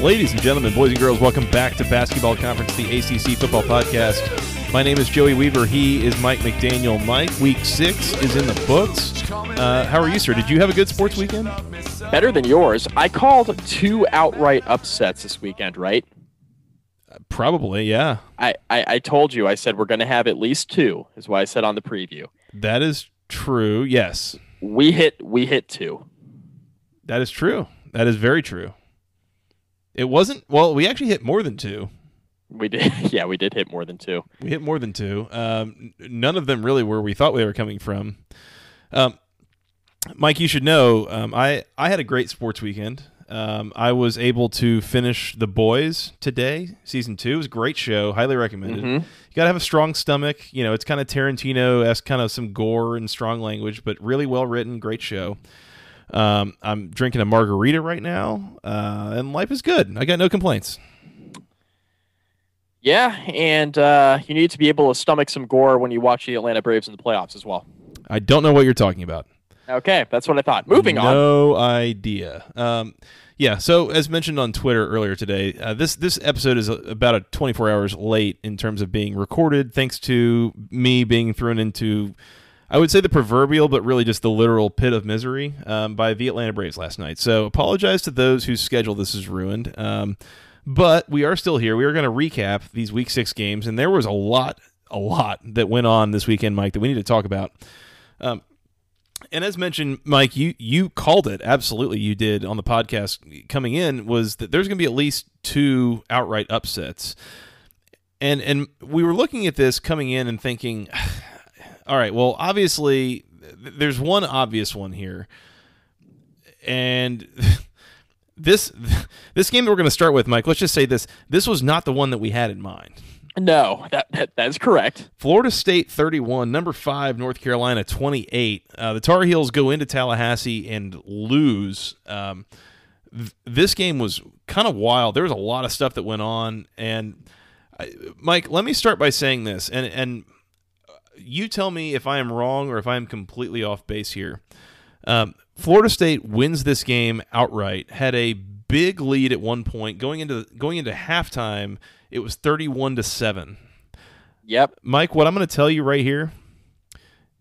Ladies and gentlemen, boys and girls, welcome back to Basketball Conference, the ACC Football Podcast. My name is Joey Weaver. He is Mike McDaniel. Mike, week six is in the books. Uh, how are you, sir? Did you have a good sports weekend? Better than yours. I called two outright upsets this weekend, right? Probably, yeah. I, I, I told you, I said we're going to have at least two, is what I said on the preview. That is true, yes. We hit we hit two. That is true. That is very true. It wasn't, well, we actually hit more than two. We did, yeah, we did hit more than two. We hit more than two. Um, none of them really where we thought we were coming from. Um, Mike, you should know, um, I, I had a great sports weekend. Um, I was able to finish The Boys today, season two. It was a great show, highly recommended. Mhm. You got to have a strong stomach. You know, it's kind of Tarantino esque, kind of some gore and strong language, but really well written. Great show. Um, I'm drinking a margarita right now, uh, and life is good. I got no complaints. Yeah, and uh, you need to be able to stomach some gore when you watch the Atlanta Braves in the playoffs as well. I don't know what you're talking about. Okay, that's what I thought. Moving on. No idea. Um, yeah. So as mentioned on Twitter earlier today, uh, this this episode is a, about a 24 hours late in terms of being recorded, thanks to me being thrown into, I would say the proverbial, but really just the literal pit of misery um, by the Atlanta Braves last night. So apologize to those whose schedule this is ruined. Um, but we are still here. We are going to recap these Week Six games, and there was a lot, a lot that went on this weekend, Mike, that we need to talk about. Um, and as mentioned, Mike, you you called it absolutely. You did on the podcast coming in was that there's going to be at least two outright upsets, and and we were looking at this coming in and thinking, all right, well, obviously th- there's one obvious one here, and this this game that we're going to start with, Mike. Let's just say this: this was not the one that we had in mind. No, that, that that is correct. Florida State 31, number five, North Carolina 28. Uh, the Tar Heels go into Tallahassee and lose. Um, th- this game was kind of wild. There was a lot of stuff that went on. And I, Mike, let me start by saying this, and and you tell me if I am wrong or if I am completely off base here. Um, Florida State wins this game outright. Had a big lead at one point going into going into halftime. It was 31 to 7. Yep. Mike, what I'm going to tell you right here,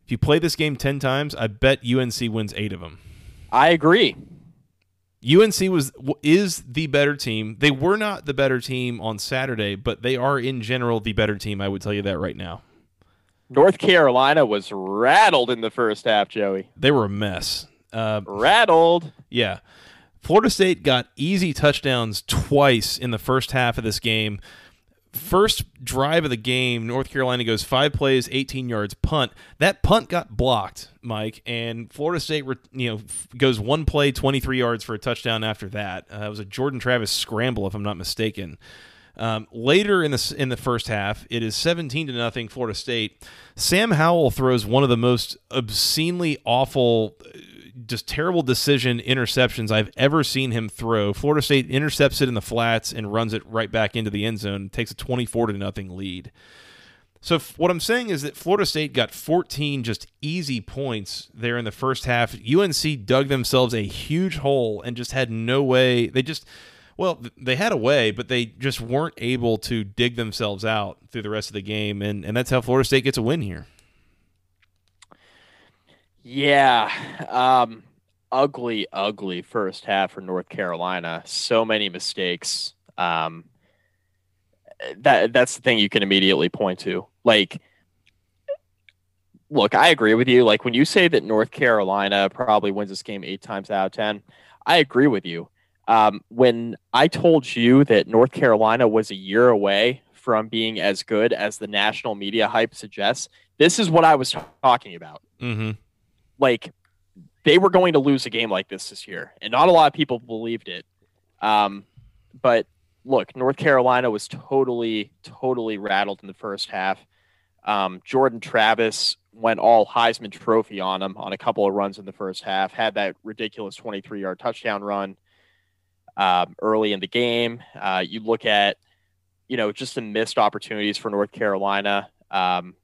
if you play this game 10 times, I bet UNC wins 8 of them. I agree. UNC was is the better team. They were not the better team on Saturday, but they are in general the better team, I would tell you that right now. North Carolina was rattled in the first half, Joey. They were a mess. Uh, Rattled. Yeah. Florida State got easy touchdowns twice in the first half of this game. First drive of the game, North Carolina goes five plays, 18 yards, punt. That punt got blocked, Mike, and Florida State, you know, goes one play, 23 yards for a touchdown after that. Uh, it was a Jordan Travis scramble, if I'm not mistaken. Um, later in the in the first half, it is 17 to nothing Florida State. Sam Howell throws one of the most obscenely awful just terrible decision interceptions I've ever seen him throw. Florida State intercepts it in the flats and runs it right back into the end zone. Takes a 24 to nothing lead. So f- what I'm saying is that Florida State got 14 just easy points there in the first half. UNC dug themselves a huge hole and just had no way. They just well, they had a way, but they just weren't able to dig themselves out through the rest of the game, and, and that's how Florida State gets a win here. Yeah. Um, ugly, ugly first half for North Carolina. So many mistakes. Um, that that's the thing you can immediately point to. Like, look, I agree with you. Like when you say that North Carolina probably wins this game eight times out of ten, I agree with you. Um, when I told you that North Carolina was a year away from being as good as the national media hype suggests. This is what I was talking about. Mm-hmm. Like they were going to lose a game like this this year, and not a lot of people believed it. Um, but look, North Carolina was totally, totally rattled in the first half. Um, Jordan Travis went all Heisman Trophy on him on a couple of runs in the first half. Had that ridiculous 23 yard touchdown run um, early in the game. Uh, you look at, you know, just some missed opportunities for North Carolina. Um,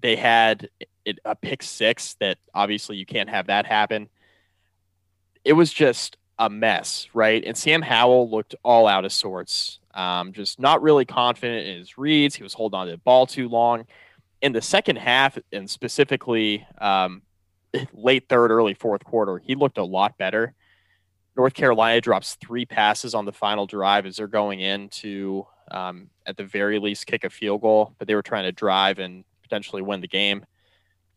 they had it, a pick six that obviously you can't have that happen. It was just a mess, right? And Sam Howell looked all out of sorts, um, just not really confident in his reads. He was holding on to the ball too long. In the second half, and specifically um, late third, early fourth quarter, he looked a lot better. North Carolina drops three passes on the final drive as they're going in to, um, at the very least, kick a field goal, but they were trying to drive and potentially win the game.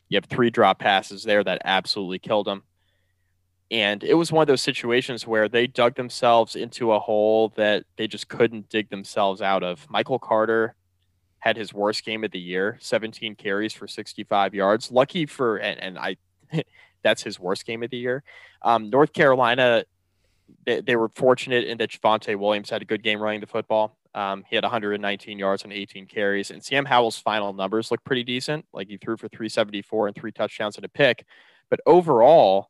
You have three drop passes there that absolutely killed them. And it was one of those situations where they dug themselves into a hole that they just couldn't dig themselves out of. Michael Carter had his worst game of the year 17 carries for 65 yards. Lucky for, and, and I, that's his worst game of the year. Um, North Carolina, they, they, were fortunate in that Javonte Williams had a good game running the football. Um, he had 119 yards and 18 carries, and Sam Howell's final numbers look pretty decent. Like he threw for 374 and three touchdowns and a pick. But overall,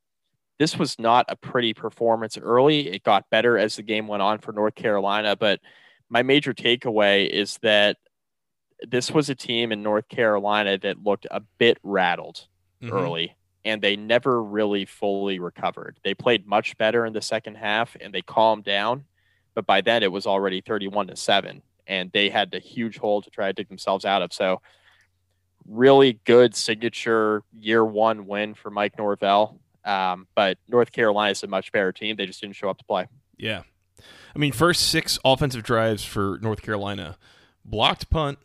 this was not a pretty performance early. It got better as the game went on for North Carolina. But my major takeaway is that this was a team in North Carolina that looked a bit rattled mm-hmm. early and they never really fully recovered. They played much better in the second half and they calmed down but by then it was already 31 to 7 and they had a huge hole to try to dig themselves out of. So really good signature year one win for mike norvell um, but north carolina is a much better team. They just didn't show up to play. Yeah. I mean first six offensive drives for north carolina blocked punt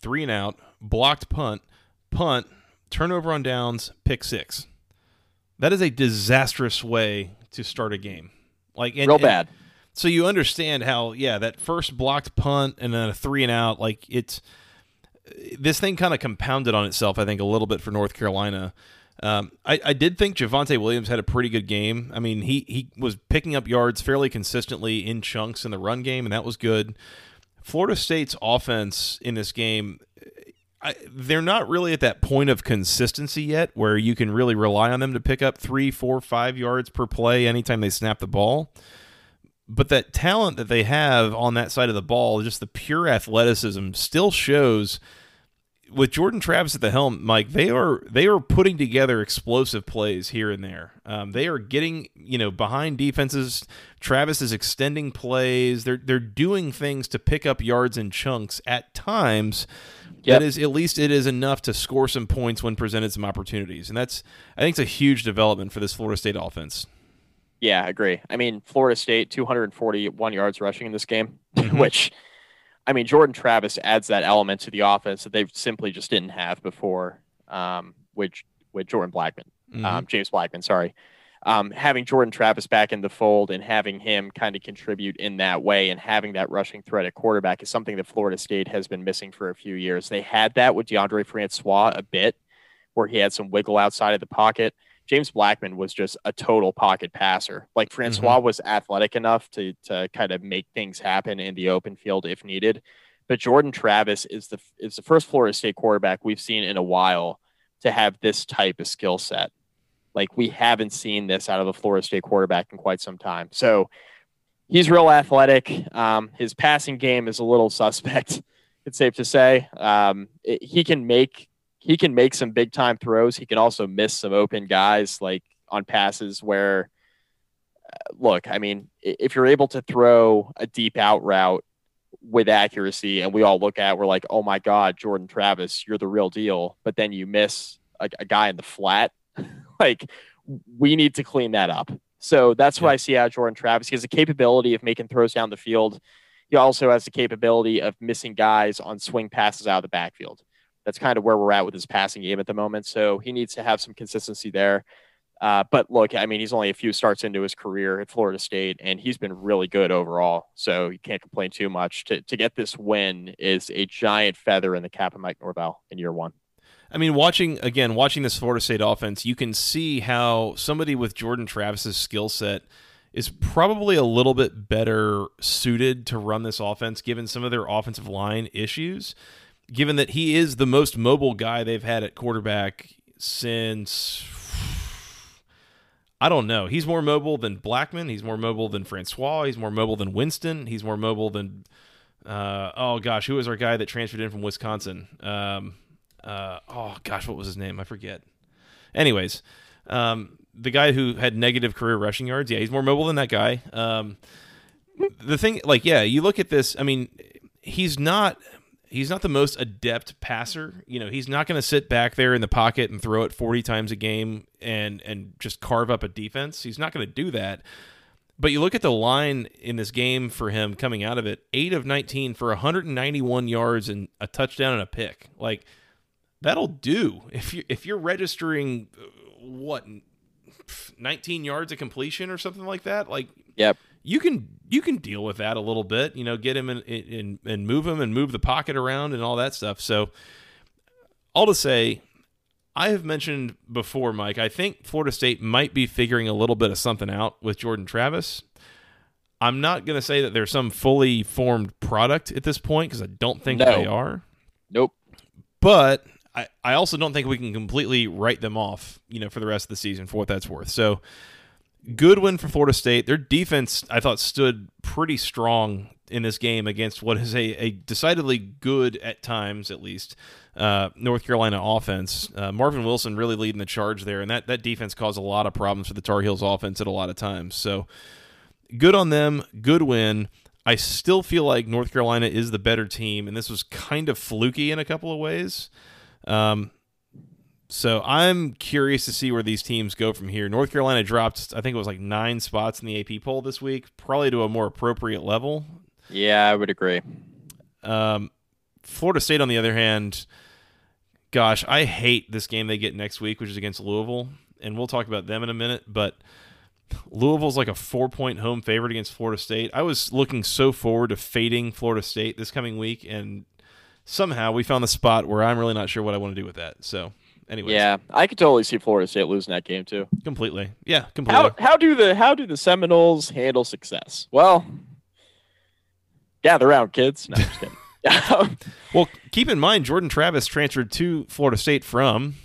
three and out blocked punt punt turnover on downs pick six that is a disastrous way to start a game like and, real bad and, so you understand how yeah that first blocked punt and then a three and out like it's this thing kind of compounded on itself i think a little bit for north carolina um, I, I did think Javonte Williams had a pretty good game. I mean, he he was picking up yards fairly consistently in chunks in the run game, and that was good. Florida State's offense in this game, I, they're not really at that point of consistency yet where you can really rely on them to pick up three, four, five yards per play anytime they snap the ball but that talent that they have on that side of the ball, just the pure athleticism, still shows. With Jordan Travis at the helm, Mike, they are they are putting together explosive plays here and there. Um, they are getting you know behind defenses. Travis is extending plays. They're they're doing things to pick up yards and chunks at times. Yep. That is at least it is enough to score some points when presented some opportunities, and that's I think it's a huge development for this Florida State offense. Yeah, I agree. I mean, Florida State 241 yards rushing in this game, mm-hmm. which I mean, Jordan Travis adds that element to the offense that they simply just didn't have before. Um, with with Jordan Blackman, mm-hmm. um, James Blackman, sorry. Um, having Jordan Travis back in the fold and having him kind of contribute in that way and having that rushing threat at quarterback is something that Florida State has been missing for a few years. They had that with Deondre Francois a bit, where he had some wiggle outside of the pocket. James Blackman was just a total pocket passer. Like Francois mm-hmm. was athletic enough to to kind of make things happen in the open field if needed. But Jordan Travis is the is the first Florida State quarterback we've seen in a while to have this type of skill set. Like we haven't seen this out of a Florida State quarterback in quite some time. So he's real athletic. Um, his passing game is a little suspect. It's safe to say um, it, he can make he can make some big time throws. He can also miss some open guys like on passes where uh, look, I mean, if you're able to throw a deep out route with accuracy and we all look at we're like, "Oh my god, Jordan Travis, you're the real deal." But then you miss a, a guy in the flat. like we need to clean that up. So that's what I see out of Jordan Travis. He has the capability of making throws down the field. He also has the capability of missing guys on swing passes out of the backfield that's kind of where we're at with his passing game at the moment. So he needs to have some consistency there. Uh, but look, I mean, he's only a few starts into his career at Florida State, and he's been really good overall. So you can't complain too much. To to get this win is a giant feather in the cap of Mike Norvell in year one. I mean, watching again, watching this Florida State offense, you can see how somebody with Jordan Travis's skill set is probably a little bit better suited to run this offense, given some of their offensive line issues. Given that he is the most mobile guy they've had at quarterback since I don't know. He's more mobile than Blackman. He's more mobile than Francois. He's more mobile than Winston. He's more mobile than uh, oh gosh, who was our guy that transferred in from Wisconsin? Um, uh, oh gosh, what was his name? I forget. Anyways, um, the guy who had negative career rushing yards. Yeah, he's more mobile than that guy. Um, the thing, like, yeah, you look at this. I mean, he's not he's not the most adept passer. You know, he's not going to sit back there in the pocket and throw it 40 times a game and and just carve up a defense. He's not going to do that. But you look at the line in this game for him coming out of it, 8 of 19 for 191 yards and a touchdown and a pick. Like that'll do. If you if you're registering uh, what 19 yards of completion or something like that, like Yep you can you can deal with that a little bit. You know, get him in, in, and move him and move the pocket around and all that stuff. So, all to say, I have mentioned before, Mike. I think Florida State might be figuring a little bit of something out with Jordan Travis. I'm not going to say that they're some fully formed product at this point because I don't think no. they are. Nope. But I, I also don't think we can completely write them off, you know, for the rest of the season for what that's worth. So good win for Florida State. Their defense, I thought, stood pretty strong in this game against what is a, a decidedly good, at times at least, uh, North Carolina offense. Uh, Marvin Wilson really leading the charge there, and that, that defense caused a lot of problems for the Tar Heels offense at a lot of times. So good on them, good win. I still feel like North Carolina is the better team, and this was kind of fluky in a couple of ways. Um, so I'm curious to see where these teams go from here. North Carolina dropped, I think it was like nine spots in the AP poll this week, probably to a more appropriate level. Yeah, I would agree. Um, Florida State, on the other hand, gosh, I hate this game they get next week, which is against Louisville, and we'll talk about them in a minute. But Louisville's like a four-point home favorite against Florida State. I was looking so forward to fading Florida State this coming week, and somehow we found the spot where I'm really not sure what I want to do with that. So anyway, Yeah, I could totally see Florida State losing that game too. Completely. Yeah, completely. How, how do the how do the Seminoles handle success? Well, gather around, kids. No, I'm just kidding. well, keep in mind Jordan Travis transferred to Florida State from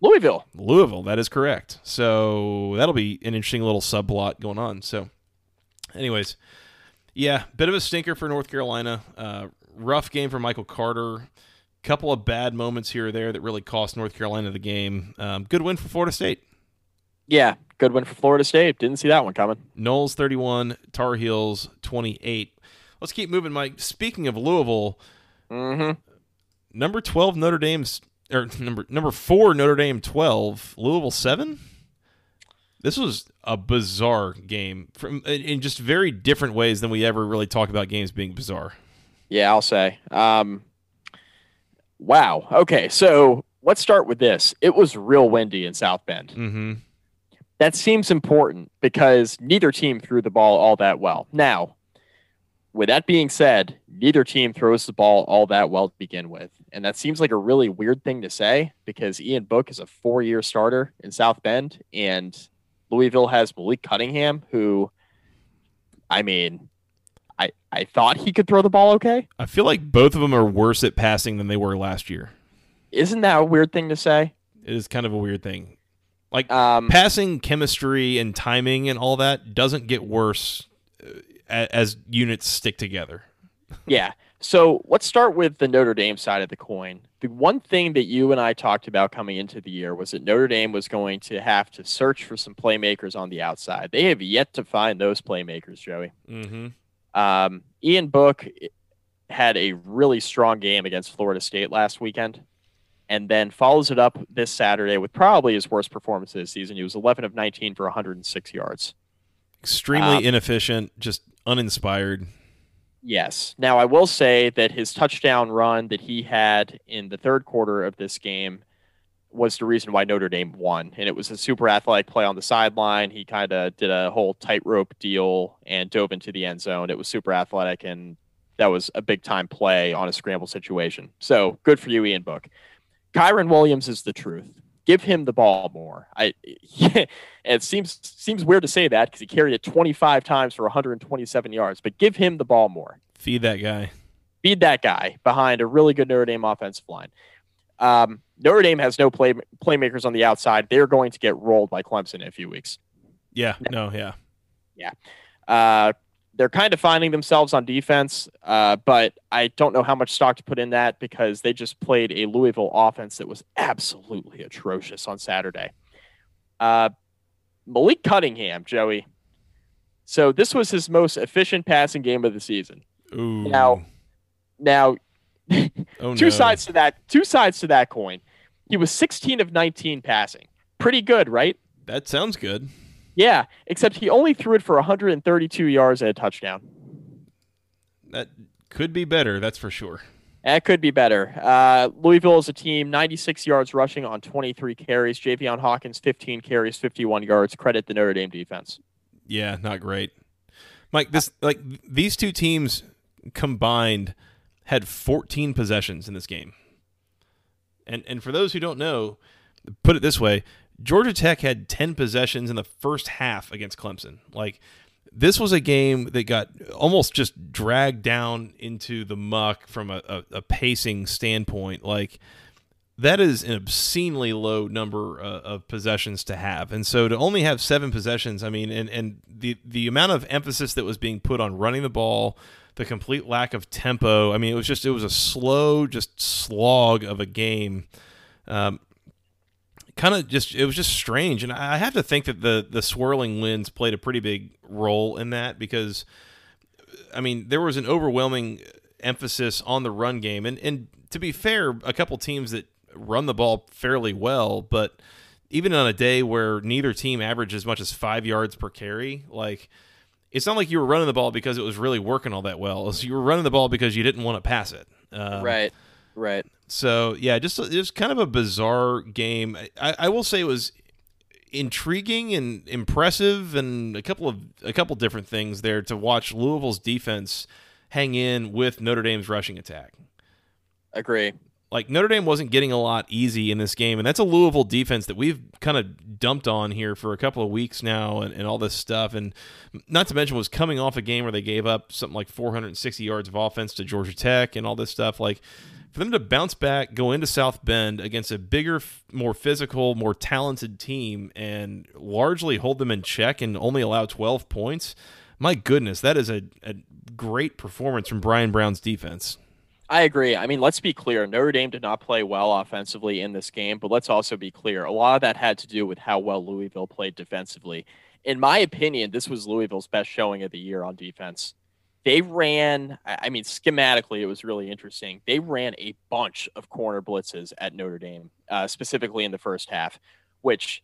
Louisville. Louisville, that is correct. So that'll be an interesting little subplot going on. So, anyways, yeah, bit of a stinker for North Carolina. Uh, rough game for Michael Carter couple of bad moments here or there that really cost North Carolina the game. Um, good win for Florida State. Yeah, good win for Florida State. Didn't see that one coming. Noles 31, Tar Heels 28. Let's keep moving, Mike. Speaking of Louisville, mm-hmm. number 12 Notre Dame's or number number 4 Notre Dame 12, Louisville 7? This was a bizarre game from in just very different ways than we ever really talk about games being bizarre. Yeah, I'll say. Um, Wow. Okay. So let's start with this. It was real windy in South Bend. Mm-hmm. That seems important because neither team threw the ball all that well. Now, with that being said, neither team throws the ball all that well to begin with. And that seems like a really weird thing to say because Ian Book is a four year starter in South Bend, and Louisville has Malik Cunningham, who, I mean, I, I thought he could throw the ball okay. I feel like both of them are worse at passing than they were last year. Isn't that a weird thing to say? It is kind of a weird thing. Like um, passing chemistry and timing and all that doesn't get worse uh, as units stick together. yeah. So let's start with the Notre Dame side of the coin. The one thing that you and I talked about coming into the year was that Notre Dame was going to have to search for some playmakers on the outside. They have yet to find those playmakers, Joey. Mm-hmm. Um, Ian Book had a really strong game against Florida State last weekend and then follows it up this Saturday with probably his worst performance of the season. He was 11 of 19 for 106 yards. Extremely um, inefficient, just uninspired. Yes. Now, I will say that his touchdown run that he had in the third quarter of this game was the reason why Notre Dame won. And it was a super athletic play on the sideline. He kind of did a whole tightrope deal and dove into the end zone. It was super athletic, and that was a big time play on a scramble situation. So good for you, Ian Book. Kyren Williams is the truth. Give him the ball more. I yeah, it seems seems weird to say that because he carried it 25 times for 127 yards, but give him the ball more. Feed that guy. Feed that guy behind a really good Notre Dame offensive line. Um, Notre Dame has no play playmakers on the outside. They're going to get rolled by Clemson in a few weeks. Yeah. No. Yeah. Yeah. Uh, they're kind of finding themselves on defense, uh, but I don't know how much stock to put in that because they just played a Louisville offense that was absolutely atrocious on Saturday. Uh, Malik Cunningham, Joey. So this was his most efficient passing game of the season. Ooh. Now, now, oh, two no. sides to that. Two sides to that coin. He was 16 of 19 passing. Pretty good, right? That sounds good. Yeah, except he only threw it for 132 yards and a touchdown. That could be better. That's for sure. That could be better. Uh, Louisville is a team, 96 yards rushing on 23 carries. Javian Hawkins, 15 carries, 51 yards. Credit the Notre Dame defense. Yeah, not great. Mike, this like these two teams combined had 14 possessions in this game. And and for those who don't know, put it this way, Georgia Tech had 10 possessions in the first half against Clemson. Like this was a game that got almost just dragged down into the muck from a, a, a pacing standpoint. Like that is an obscenely low number uh, of possessions to have. And so to only have seven possessions, I mean, and, and the, the amount of emphasis that was being put on running the ball, the complete lack of tempo. I mean, it was just, it was a slow, just slog of a game. Um, kind of just it was just strange and i have to think that the the swirling winds played a pretty big role in that because i mean there was an overwhelming emphasis on the run game and and to be fair a couple teams that run the ball fairly well but even on a day where neither team averaged as much as five yards per carry like it's not like you were running the ball because it was really working all that well so you were running the ball because you didn't want to pass it um, right right so yeah, just it was kind of a bizarre game. I, I will say it was intriguing and impressive, and a couple of a couple different things there to watch Louisville's defense hang in with Notre Dame's rushing attack. Agree. Like Notre Dame wasn't getting a lot easy in this game, and that's a Louisville defense that we've kind of dumped on here for a couple of weeks now, and, and all this stuff. And not to mention was coming off a game where they gave up something like 460 yards of offense to Georgia Tech and all this stuff. Like for them to bounce back, go into South Bend against a bigger, more physical, more talented team, and largely hold them in check and only allow 12 points. My goodness, that is a, a great performance from Bryan Brown's defense. I agree. I mean, let's be clear. Notre Dame did not play well offensively in this game, but let's also be clear. A lot of that had to do with how well Louisville played defensively. In my opinion, this was Louisville's best showing of the year on defense. They ran, I mean, schematically, it was really interesting. They ran a bunch of corner blitzes at Notre Dame, uh, specifically in the first half, which,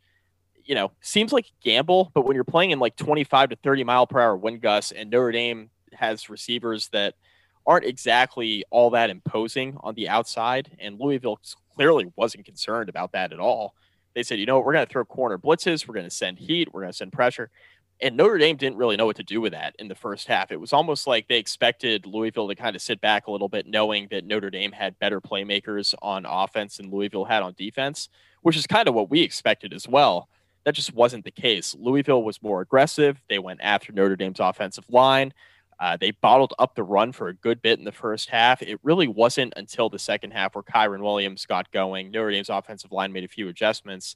you know, seems like a gamble, but when you're playing in like 25 to 30 mile per hour wind gusts and Notre Dame has receivers that – aren't exactly all that imposing on the outside. And Louisville clearly wasn't concerned about that at all. They said, you know we're going to throw corner blitzes, we're going to send heat, we're going to send pressure. And Notre Dame didn't really know what to do with that in the first half. It was almost like they expected Louisville to kind of sit back a little bit, knowing that Notre Dame had better playmakers on offense than Louisville had on defense, which is kind of what we expected as well. That just wasn't the case. Louisville was more aggressive. They went after Notre Dame's offensive line. Uh, they bottled up the run for a good bit in the first half. It really wasn't until the second half where Kyren Williams got going. Notre Dame's offensive line made a few adjustments,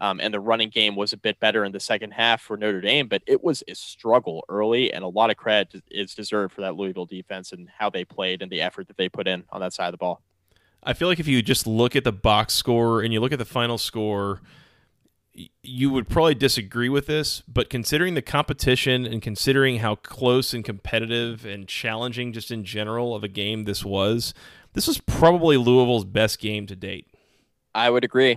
um, and the running game was a bit better in the second half for Notre Dame. But it was a struggle early, and a lot of credit is deserved for that Louisville defense and how they played and the effort that they put in on that side of the ball. I feel like if you just look at the box score and you look at the final score you would probably disagree with this, but considering the competition and considering how close and competitive and challenging just in general of a game this was, this was probably Louisville's best game to date. I would agree.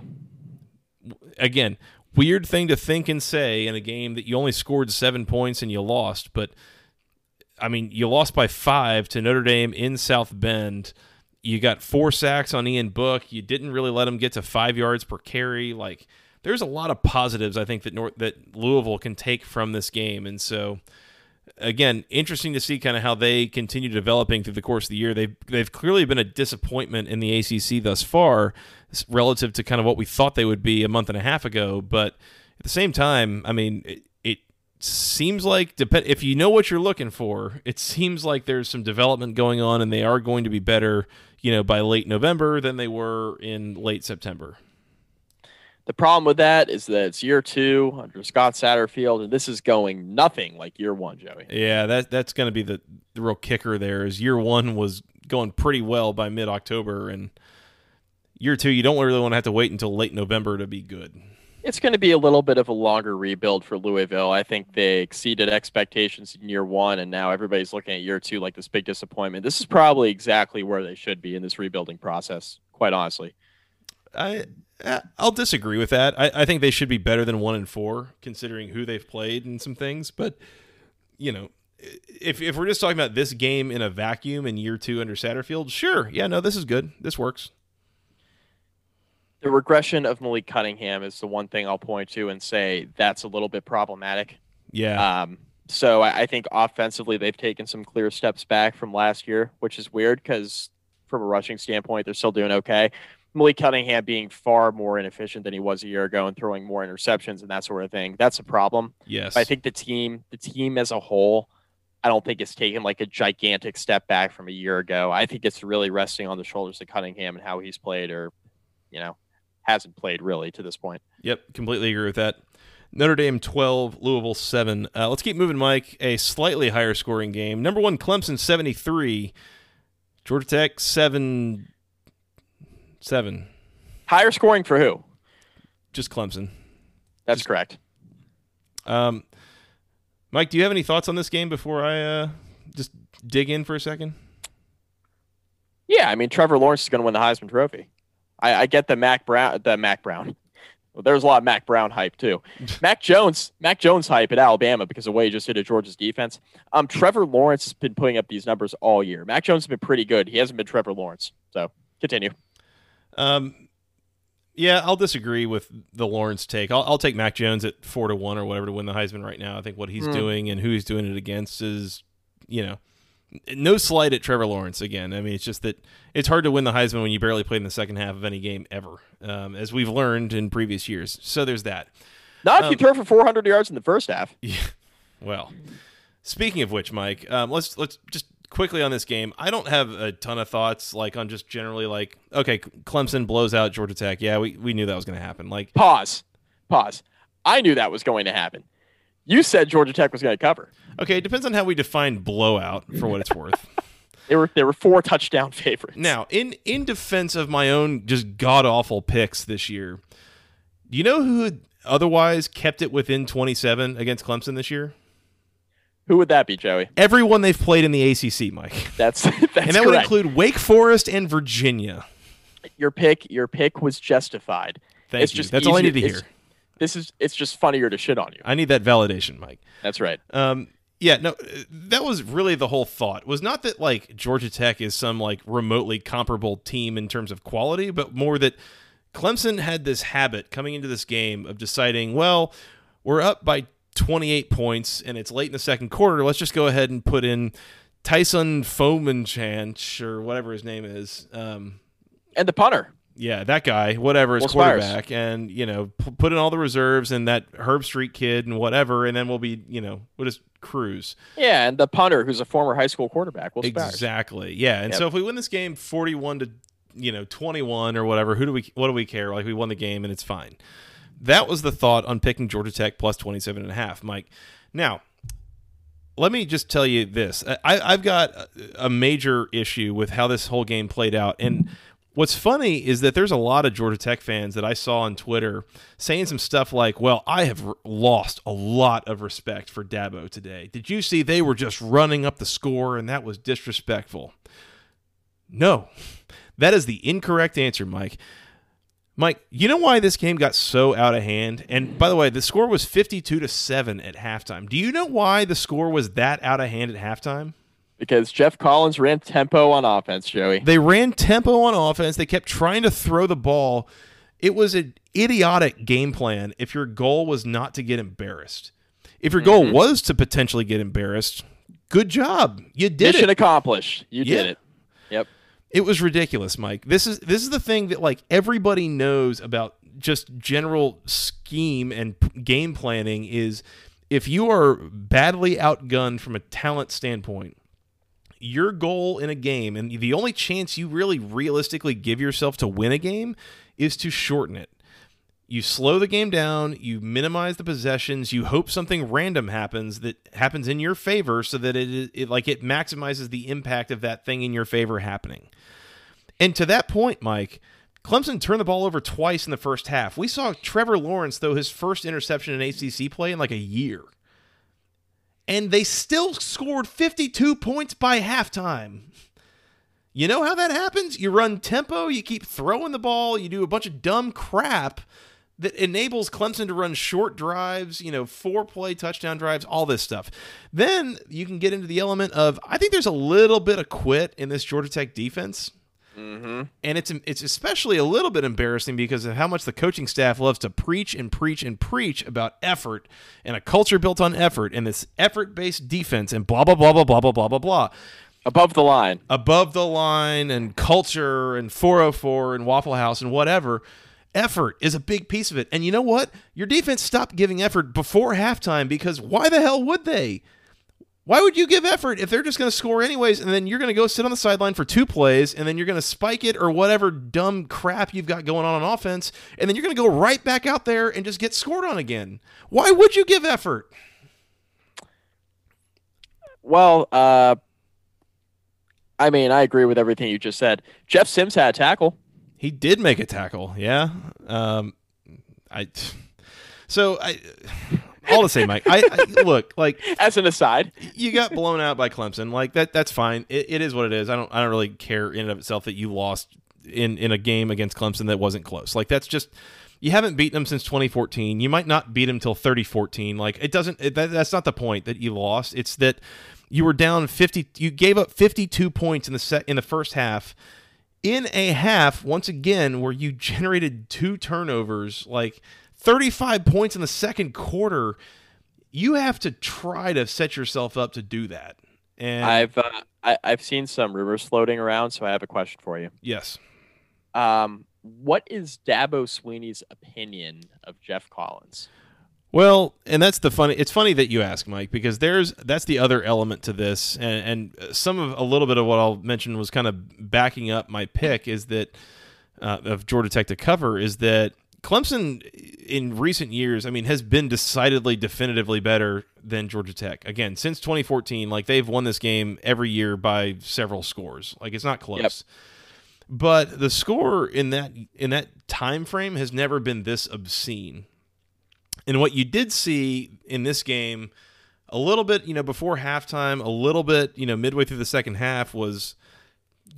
Again, weird thing to think and say in a game that you only scored 7 points and you lost, but I mean, you lost by 5 to Notre Dame in South Bend You got four sacks on Ian Book. You didn't really let him get to five yards per carry. Like there's a lot of positives I think that North, that Louisville can take from this game, and so again, interesting to see kind of how they continue developing through the course of the year. They've they've clearly been a disappointment in the ACC thus far, relative to kind of what we thought they would be a month and a half ago. But at the same time, I mean, it, it seems like depend if you know what you're looking for, it seems like there's some development going on, and they are going to be better, you know, by late November than they were in late September. The problem with that is that it's year two under Scott Satterfield, and this is going nothing like year one, Joey. Yeah, that that's going to be the, the real kicker. There is year one was going pretty well by mid October, and year two you don't really want to have to wait until late November to be good. It's going to be a little bit of a longer rebuild for Louisville. I think they exceeded expectations in year one, and now everybody's looking at year two like this big disappointment. This is probably exactly where they should be in this rebuilding process, quite honestly. I I'll disagree with that. I, I think they should be better than one and four, considering who they've played and some things. But you know, if if we're just talking about this game in a vacuum in year two under Satterfield, sure, yeah, no, this is good. This works. The regression of Malik Cunningham is the one thing I'll point to and say that's a little bit problematic. Yeah. Um, so I, I think offensively they've taken some clear steps back from last year, which is weird because from a rushing standpoint they're still doing okay. Malik Cunningham being far more inefficient than he was a year ago and throwing more interceptions and that sort of thing. That's a problem. Yes. But I think the team, the team as a whole, I don't think it's taken like a gigantic step back from a year ago. I think it's really resting on the shoulders of Cunningham and how he's played or, you know, hasn't played really to this point. Yep, completely agree with that. Notre Dame 12, Louisville 7. Uh, let's keep moving, Mike. A slightly higher scoring game. Number one, Clemson 73. Georgia Tech 7 Seven. Higher scoring for who? Just Clemson. That's Just, correct. Um, Mike, do you have any thoughts on this game before I uh, just dig in for a second? Yeah, I mean Trevor Lawrence is going to win the Heisman Trophy. I, I, get the Mack Brown, the Mack Brown. Well, there's a lot of Mack Brown hype too. Mac Jones, Mac Jones hype at Alabama because of the way he just hit at Georgia's defense. Um, Trevor Lawrence has been putting up these numbers all year. Mac Jones has been pretty good. He hasn't been Trevor Lawrence. So continue. Um, yeah, I'll disagree with the Lawrence take. I'll, I'll, take Mac Jones at four to one or whatever to win the Heisman right now. I think what he's mm. doing and who he's doing it against is, you know, no slight at Trevor Lawrence. Again, I mean, it's just that it's hard to win the Heisman when you barely played in the second half of any game ever, um, as we've learned in previous years. So there's that. Not if you um, throw for 400 yards in the first half. Yeah. Well, speaking of which, Mike, um, let's let's just quickly on this game, I don't have a ton of thoughts like on just generally like okay, Clemson blows out Georgia Tech. Yeah, we, we knew that was going to happen. Like pause, pause. I knew that was going to happen. You said Georgia Tech was going to cover. Okay, it depends on how we define blowout for what it's worth. they were they were four touchdown favorites. Now, in in defense of my own just god awful picks this year, you know who otherwise kept it within 27 against Clemson this year? Who would that be, Joey? Everyone they've played in the ACC, Mike. That's that's and that correct. would include Wake Forest and Virginia. Your pick, your pick was justified. Thank it's you. Just that's easy, all I need to hear. This is it's just funnier to shit on you. I need that validation, Mike. That's right. Um, yeah, no, that was really the whole thought. Was not that like Georgia Tech is some like remotely comparable team in terms of quality, but more that Clemson had this habit coming into this game of deciding, well, we're up by 28 points and it's late in the second quarter, let's just go ahead and put in Taisun Phommachanh or whatever his name is. Um, and the punter. Yeah, that guy, whatever, his quarterback, and you know, p- put in all the reserves and that Herb Street kid and whatever, and then we'll be, you know, we'll just cruise. Yeah, and the punter, who's a former high school quarterback, will exactly. Yeah, and yep. so if we win this game forty-one to, you know, twenty-one or whatever, who do we, what do we care? Like we won the game and it's fine that was the thought on picking Georgia Tech plus 27 and a half, Mike. Now, let me just tell you this. I, have got a major issue with how this whole game played out. And what's funny is that there's a lot of Georgia Tech fans that I saw on Twitter saying some stuff like, well, I have lost a lot of respect for Dabo today. Did you see they were just running up the score and that was disrespectful? No, that is the incorrect answer, Mike. Mike, you know why this game got so out of hand? And by the way, the score was 52 to 7 at halftime. Do you know why the score was that out of hand at halftime? Because Geoff Collins ran tempo on offense, Joey. They ran tempo on offense. They kept trying to throw the ball. It was an idiotic game plan if your goal was not to get embarrassed. If your goal Mhm. was to potentially get embarrassed, good job. You did it. Mission accomplished. You Yeah. did it. Yep. It was ridiculous, Mike. This is this is the thing that like everybody knows about just general scheme and p- game planning is if you are badly outgunned from a talent standpoint, your goal in a game and the only chance you really realistically give yourself to win a game is to shorten it. You slow the game down, you minimize the possessions, you hope something random happens that happens in your favor so that it, it like it maximizes the impact of that thing in your favor happening. And to that point, Mike, Clemson turned the ball over twice in the first half. We saw Trevor Lawrence throw his first interception in ACC play in like a year. And they still scored 52 points by halftime. You know how that happens? You run tempo, you keep throwing the ball, you do a bunch of dumb crap that enables Clemson to run short drives, you know, four play touchdown drives, all this stuff. Then you can get into the element of I think there's a little bit of quit in this Georgia Tech defense. Mm-hmm. And it's it's especially a little bit embarrassing because of how much the coaching staff loves to preach and preach and preach about effort and a culture built on effort and this effort based defense and blah blah blah blah blah blah blah blah blah Above the line. above the line and culture and 404 and Waffle House and whatever. Effort is a big piece of it. And you know what? Your defense stopped giving effort before halftime because why the hell would they? Why would you give effort if they're just going to score anyways and then you're going to go sit on the sideline for two plays and then you're going to spike it or whatever dumb crap you've got going on on offense and then you're going to go right back out there and just get scored on again? Why would you give effort? Well, uh, I mean, I agree with everything you just said. Jeff Sims had a tackle. He did make a tackle, yeah. Um, I so I all to say, Mike. I, I look like As an aside, you got blown out by Clemson. Like that. That's fine. It, it is what it is. I don't. I don't really care in and of itself that you lost in in a game against Clemson that wasn't close. Like that's just. You haven't beaten them since 2014. You might not beat them till 3014. Like it doesn't. It, that, that's not the point that you lost. It's that you were down 50. You gave up 52 points in the set in the first half. In a half, once again, where you generated two turnovers, like 35 points in the second quarter you have to try to set yourself up to do that. And I've uh, I, I've seen some rumors floating around, so I have a question for you. yes, Um, what is Dabo Swinney's opinion of Geoff Collins? Well, and that's the funny. It's funny that you ask, Mike, because there's that's the other element to this, and, and some of a little bit of what I'll mention was kind of backing up my pick is that uh, of Georgia Tech to cover is that Clemson in recent years, I mean, has been decidedly, definitively better than Georgia Tech. Again, since 2014, like they've won this game every year by several scores. Like it's not close. Yep. But the score in that in that time frame has never been this obscene. And what you did see in this game, a little bit, you know, before halftime, a little bit, you know, midway through the second half was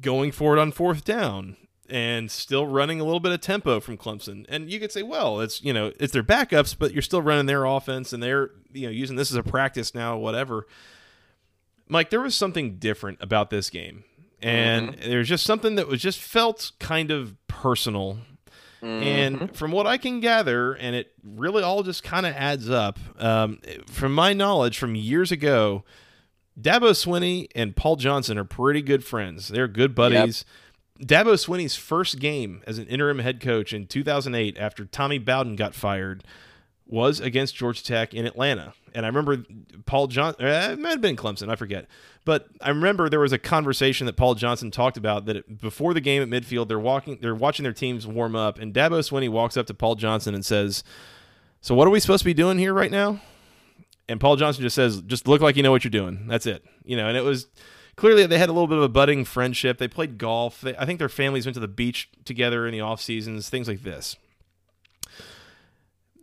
going for it on fourth down and still running a little bit of tempo from Clemson. And you could say, well, it's you know, it's their backups, but you're still running their offense and they're you know using this as a practice now, whatever. Mike, there was something different about this game. And mm-hmm. there's just something that was just felt kind of personal. And from what I can gather, and it really all just kind of adds up, um, from my knowledge from years ago, Dabo Swinney and Paul Johnson are pretty good friends. They're good buddies. Dabo Swinney's first game as an interim head coach in 2008 after Tommy Bowden got fired was against Georgia Tech in Atlanta. And I remember Paul Johnson, eh, it might have been Clemson, I forget. But I remember there was a conversation that Paul Johnson talked about that before the game at midfield, they're walking, they're watching their teams warm up, and Dabo Swinney walks up to Paul Johnson and says, "So what are we supposed to be doing here right now?" And Paul Johnson just says, "Just look like you know what you're doing. That's it." You know, and it was clearly they had a little bit of a budding friendship. They played golf. They, I think their families went to the beach together in the off seasons, things like this.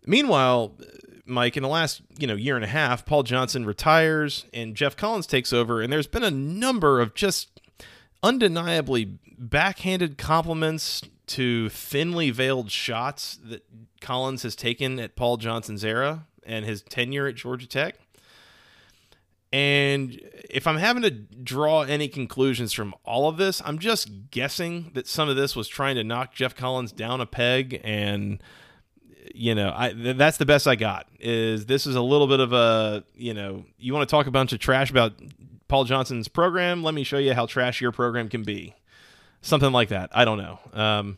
Meanwhile, Mike, in the last you know year and a half, Paul Johnson retires and Geoff Collins takes over, and there's been a number of just undeniably backhanded compliments to thinly veiled shots that Collins has taken at Paul Johnson's era and his tenure at Georgia Tech. And if I'm having to draw any conclusions from all of this, I'm just guessing that some of this was trying to knock Geoff Collins down a peg and you know, I th- that's the best I got. Is this is a little bit of a, you know, you want to talk a bunch of trash about Paul Johnson's program? Let me show you how trash your program can be. Something like that. I don't know. Um,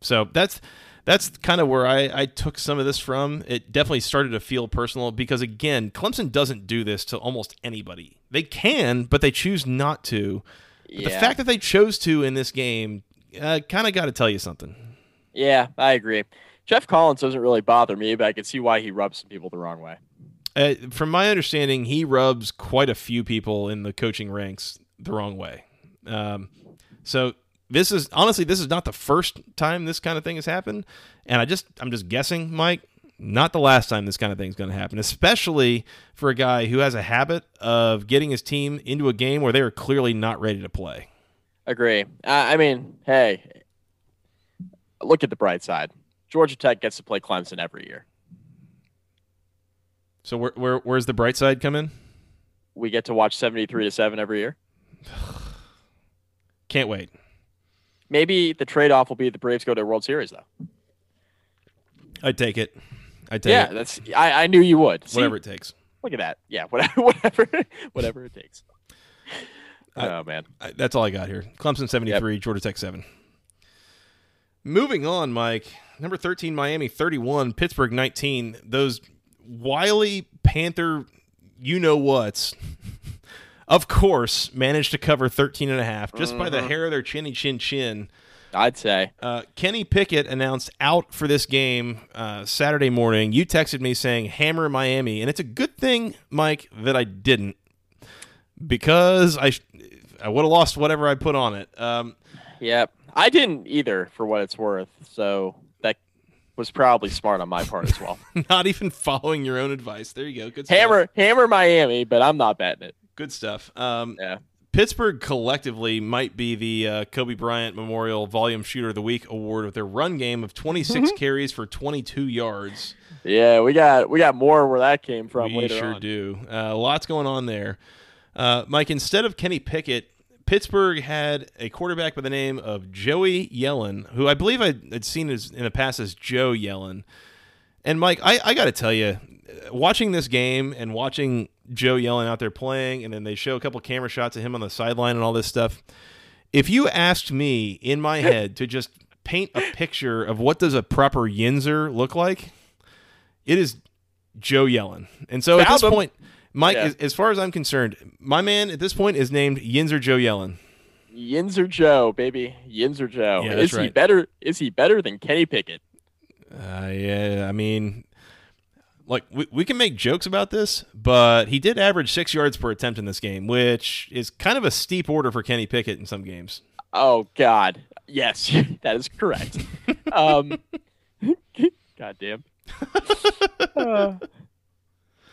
so that's that's kind of where I, I took some of this from. It definitely started to feel personal because again, Clemson doesn't do this to almost anybody. They can, but they choose not to. Yeah. The fact that they chose to in this game uh, kind of got to tell you something. Yeah, I agree. Geoff Collins doesn't really bother me, but I can see why he rubs some people the wrong way. Uh, from my understanding, he rubs quite a few people in the coaching ranks the wrong way. Um, so this is honestly, this is not the first time this kind of thing has happened, and I just, I'm just guessing, Mike, not the last time this kind of thing is going to happen, especially for a guy who has a habit of getting his team into a game where they are clearly not ready to play. Agree. I I mean, hey, look at the bright side. Georgia Tech gets to play Clemson every year. So where, where, where's the bright side come in? We get to watch 73 to 7 every year. Can't wait. Maybe the trade off will be the Braves go to a World Series, though. I'd take it. I'd take Yeah, it. that's. I, I knew you would. See, Whatever it takes. Look at that. Yeah, whatever, whatever, whatever it takes. I- oh man. I- that's all I got here. Clemson 73, Georgia Tech 7. Moving on, Mike. Number 13, Miami 31, Pittsburgh 19. Those wily Panther you know what's, of course, managed to cover 13 and a half just by the Mhm. hair of their chinny chin chin. I'd say. Uh, Kenny Pickett announced out for this game uh, Saturday morning. You texted me saying hammer Miami, and it's a good thing, Mike, that I didn't because I sh- I would have lost whatever I put on it. Um, Yep. I didn't either, for what it's worth. So that was probably smart on my part as well. not even following your own advice. There you go. Good stuff. hammer, hammer Miami, but I'm not betting it. Good stuff. Um, Yeah. Pittsburgh collectively might be the uh, Kobe Bryant Memorial Volume Shooter of the Week award with their run game of 26 Mm-hmm. carries for 22 yards. Yeah, we got we got more where that came from we later sure on. do. Uh, lots going on there. Uh, Mike, instead of Kenny Pickett, Pittsburgh had a quarterback by the name of Joey Yellen, who I believe I had seen as, in the past as Joe Yellen. And Mike, I, I got to tell you, watching this game and watching Joe Yellen out there playing, and then they show a couple camera shots of him on the sideline and all this stuff. If you asked me in my head to just paint a picture of what does a proper Yinzer look like, it is Joe Yellen. And so at this him. point, Mike, Yeah. as, as far as I'm concerned, my man at this point is named Yinzer Joe Yellen. Yinzer Joe, baby. Yinzer Joe. Yeah, is that's he better is he better than Kenny Pickett? Uh, yeah, I mean, like we, we can make jokes about this, but he did average six yards per attempt in this game, which is kind of a steep order for Kenny Pickett in some games. Oh God. Yes, that is correct. um God damn. Uh,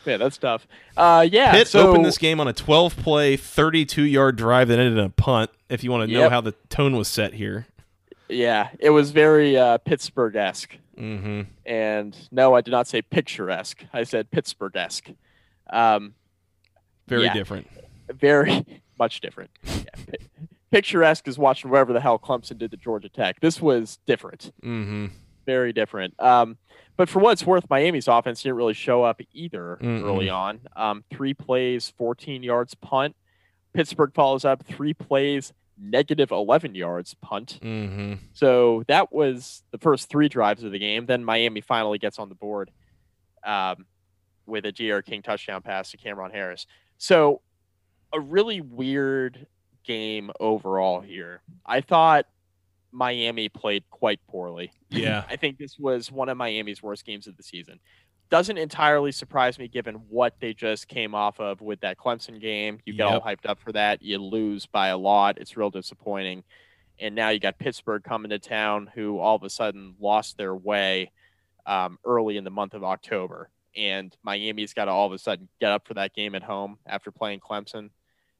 man, that's tough. Uh yeah. Pitt so, opened this game on a 12 play, 32 yard drive that ended in a punt. If you want to know Yep. how the tone was set here. Yeah, it was very uh, Pittsburgh esque. Mm-hmm. And no, I did not say picturesque. I said Pittsburgh esque. Um, Very Yeah. different. very much different. Yeah. Picturesque is watching whatever the hell Clemson did to Georgia Tech. This was different, Mm-hmm. Very different. Um, but for what it's worth, Miami's offense didn't really show up either Mm-mm. early on. Um, three plays, 14 yards punt. Pittsburgh follows up three plays, negative 11 yards punt. Mm-hmm. So that was the first three drives of the game. Then Miami finally gets on the board um, with a D'Eriq King touchdown pass to Cameron Harris. So a really weird game overall here. I thought Miami played quite poorly. Yeah. I think this was one of Miami's worst games of the season. Doesn't entirely surprise me given what they just came off of with that Clemson game. You get all hyped up for that. You lose by a lot. It's real disappointing. And now you got Pittsburgh coming to town, who all of a sudden lost their way um, early in the month of October. And Miami's got to all of a sudden get up for that game at home after playing Clemson.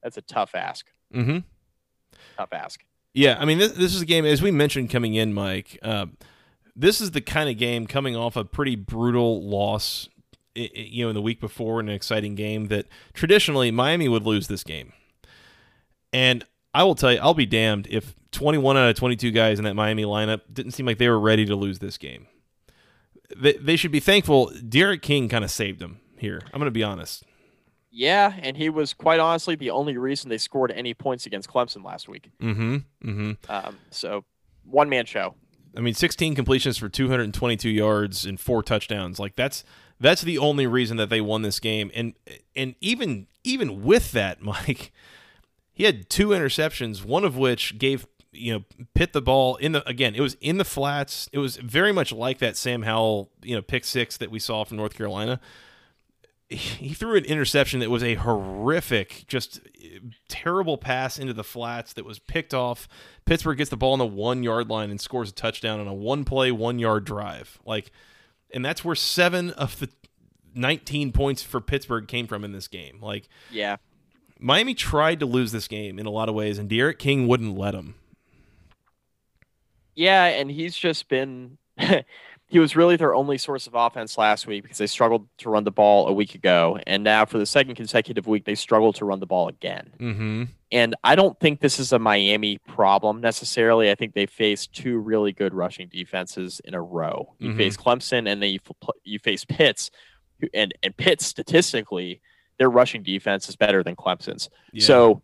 That's a tough ask. Mm-hmm. Tough ask. Yeah, I mean, this, this is a game, as we mentioned coming in, Mike. Uh, this is the kind of game coming off a pretty brutal loss you know, in the week before in an exciting game that traditionally Miami would lose this game. And I will tell you, I'll be damned if 21 out of 22 guys in that Miami lineup didn't seem like they were ready to lose this game. They, they should be thankful. D'Eriq King kind of saved them here. I'm going to be honest. Yeah, and he was quite honestly the only reason they scored any points against Clemson last week. Mm-hmm. Mm-hmm. Um, so one man show. I mean, 16 completions for 222 yards and four touchdowns. Like that's that's the only reason that they won this game. And and even even with that, Mike, he had two interceptions, one of which gave you know Pitt the ball in the again. It was in the flats. It was very much like that Sam Howell you know pick six that we saw from North Carolina he threw an interception that was a horrific, just terrible pass into the flats that was picked off. Pittsburgh gets the ball on the one yard line and scores a touchdown on a one play, one yard drive. Like, and that's where seven of the 19 points for Pittsburgh came from in this game. Like, yeah, Miami tried to lose this game in a lot of ways, and D'Eriq King wouldn't let them. Yeah, and he's just been he was really their only source of offense last week because they struggled to run the ball a week ago, and now for the second consecutive week they struggled to run the ball again. Mm-hmm. And I don't think this is a Miami problem necessarily. I think they faced two really good rushing defenses in a row. You mm-hmm. face Clemson, and then you you face Pitts, and and Pitts statistically their rushing defense is better than Clemson's. Yeah. So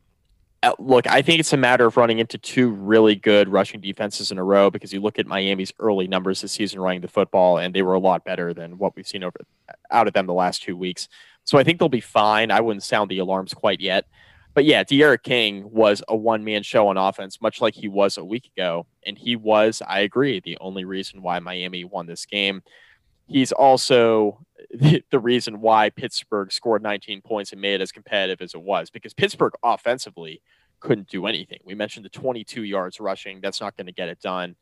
Uh, look, I think it's a matter of running into two really good rushing defenses in a row because you look at Miami's early numbers this season running the football, and they were a lot better than what we've seen over out of them the last two weeks. So I think they'll be fine. I wouldn't sound the alarms quite yet. But yeah, D'Eriq King was a one man show on offense, much like he was a week ago. And he was, I agree, the only reason why Miami won this game. He's also the reason why Pittsburgh scored 19 points and made it as competitive as it was because Pittsburgh offensively couldn't do anything. We mentioned the 22 yards rushing. That's not going to get it done.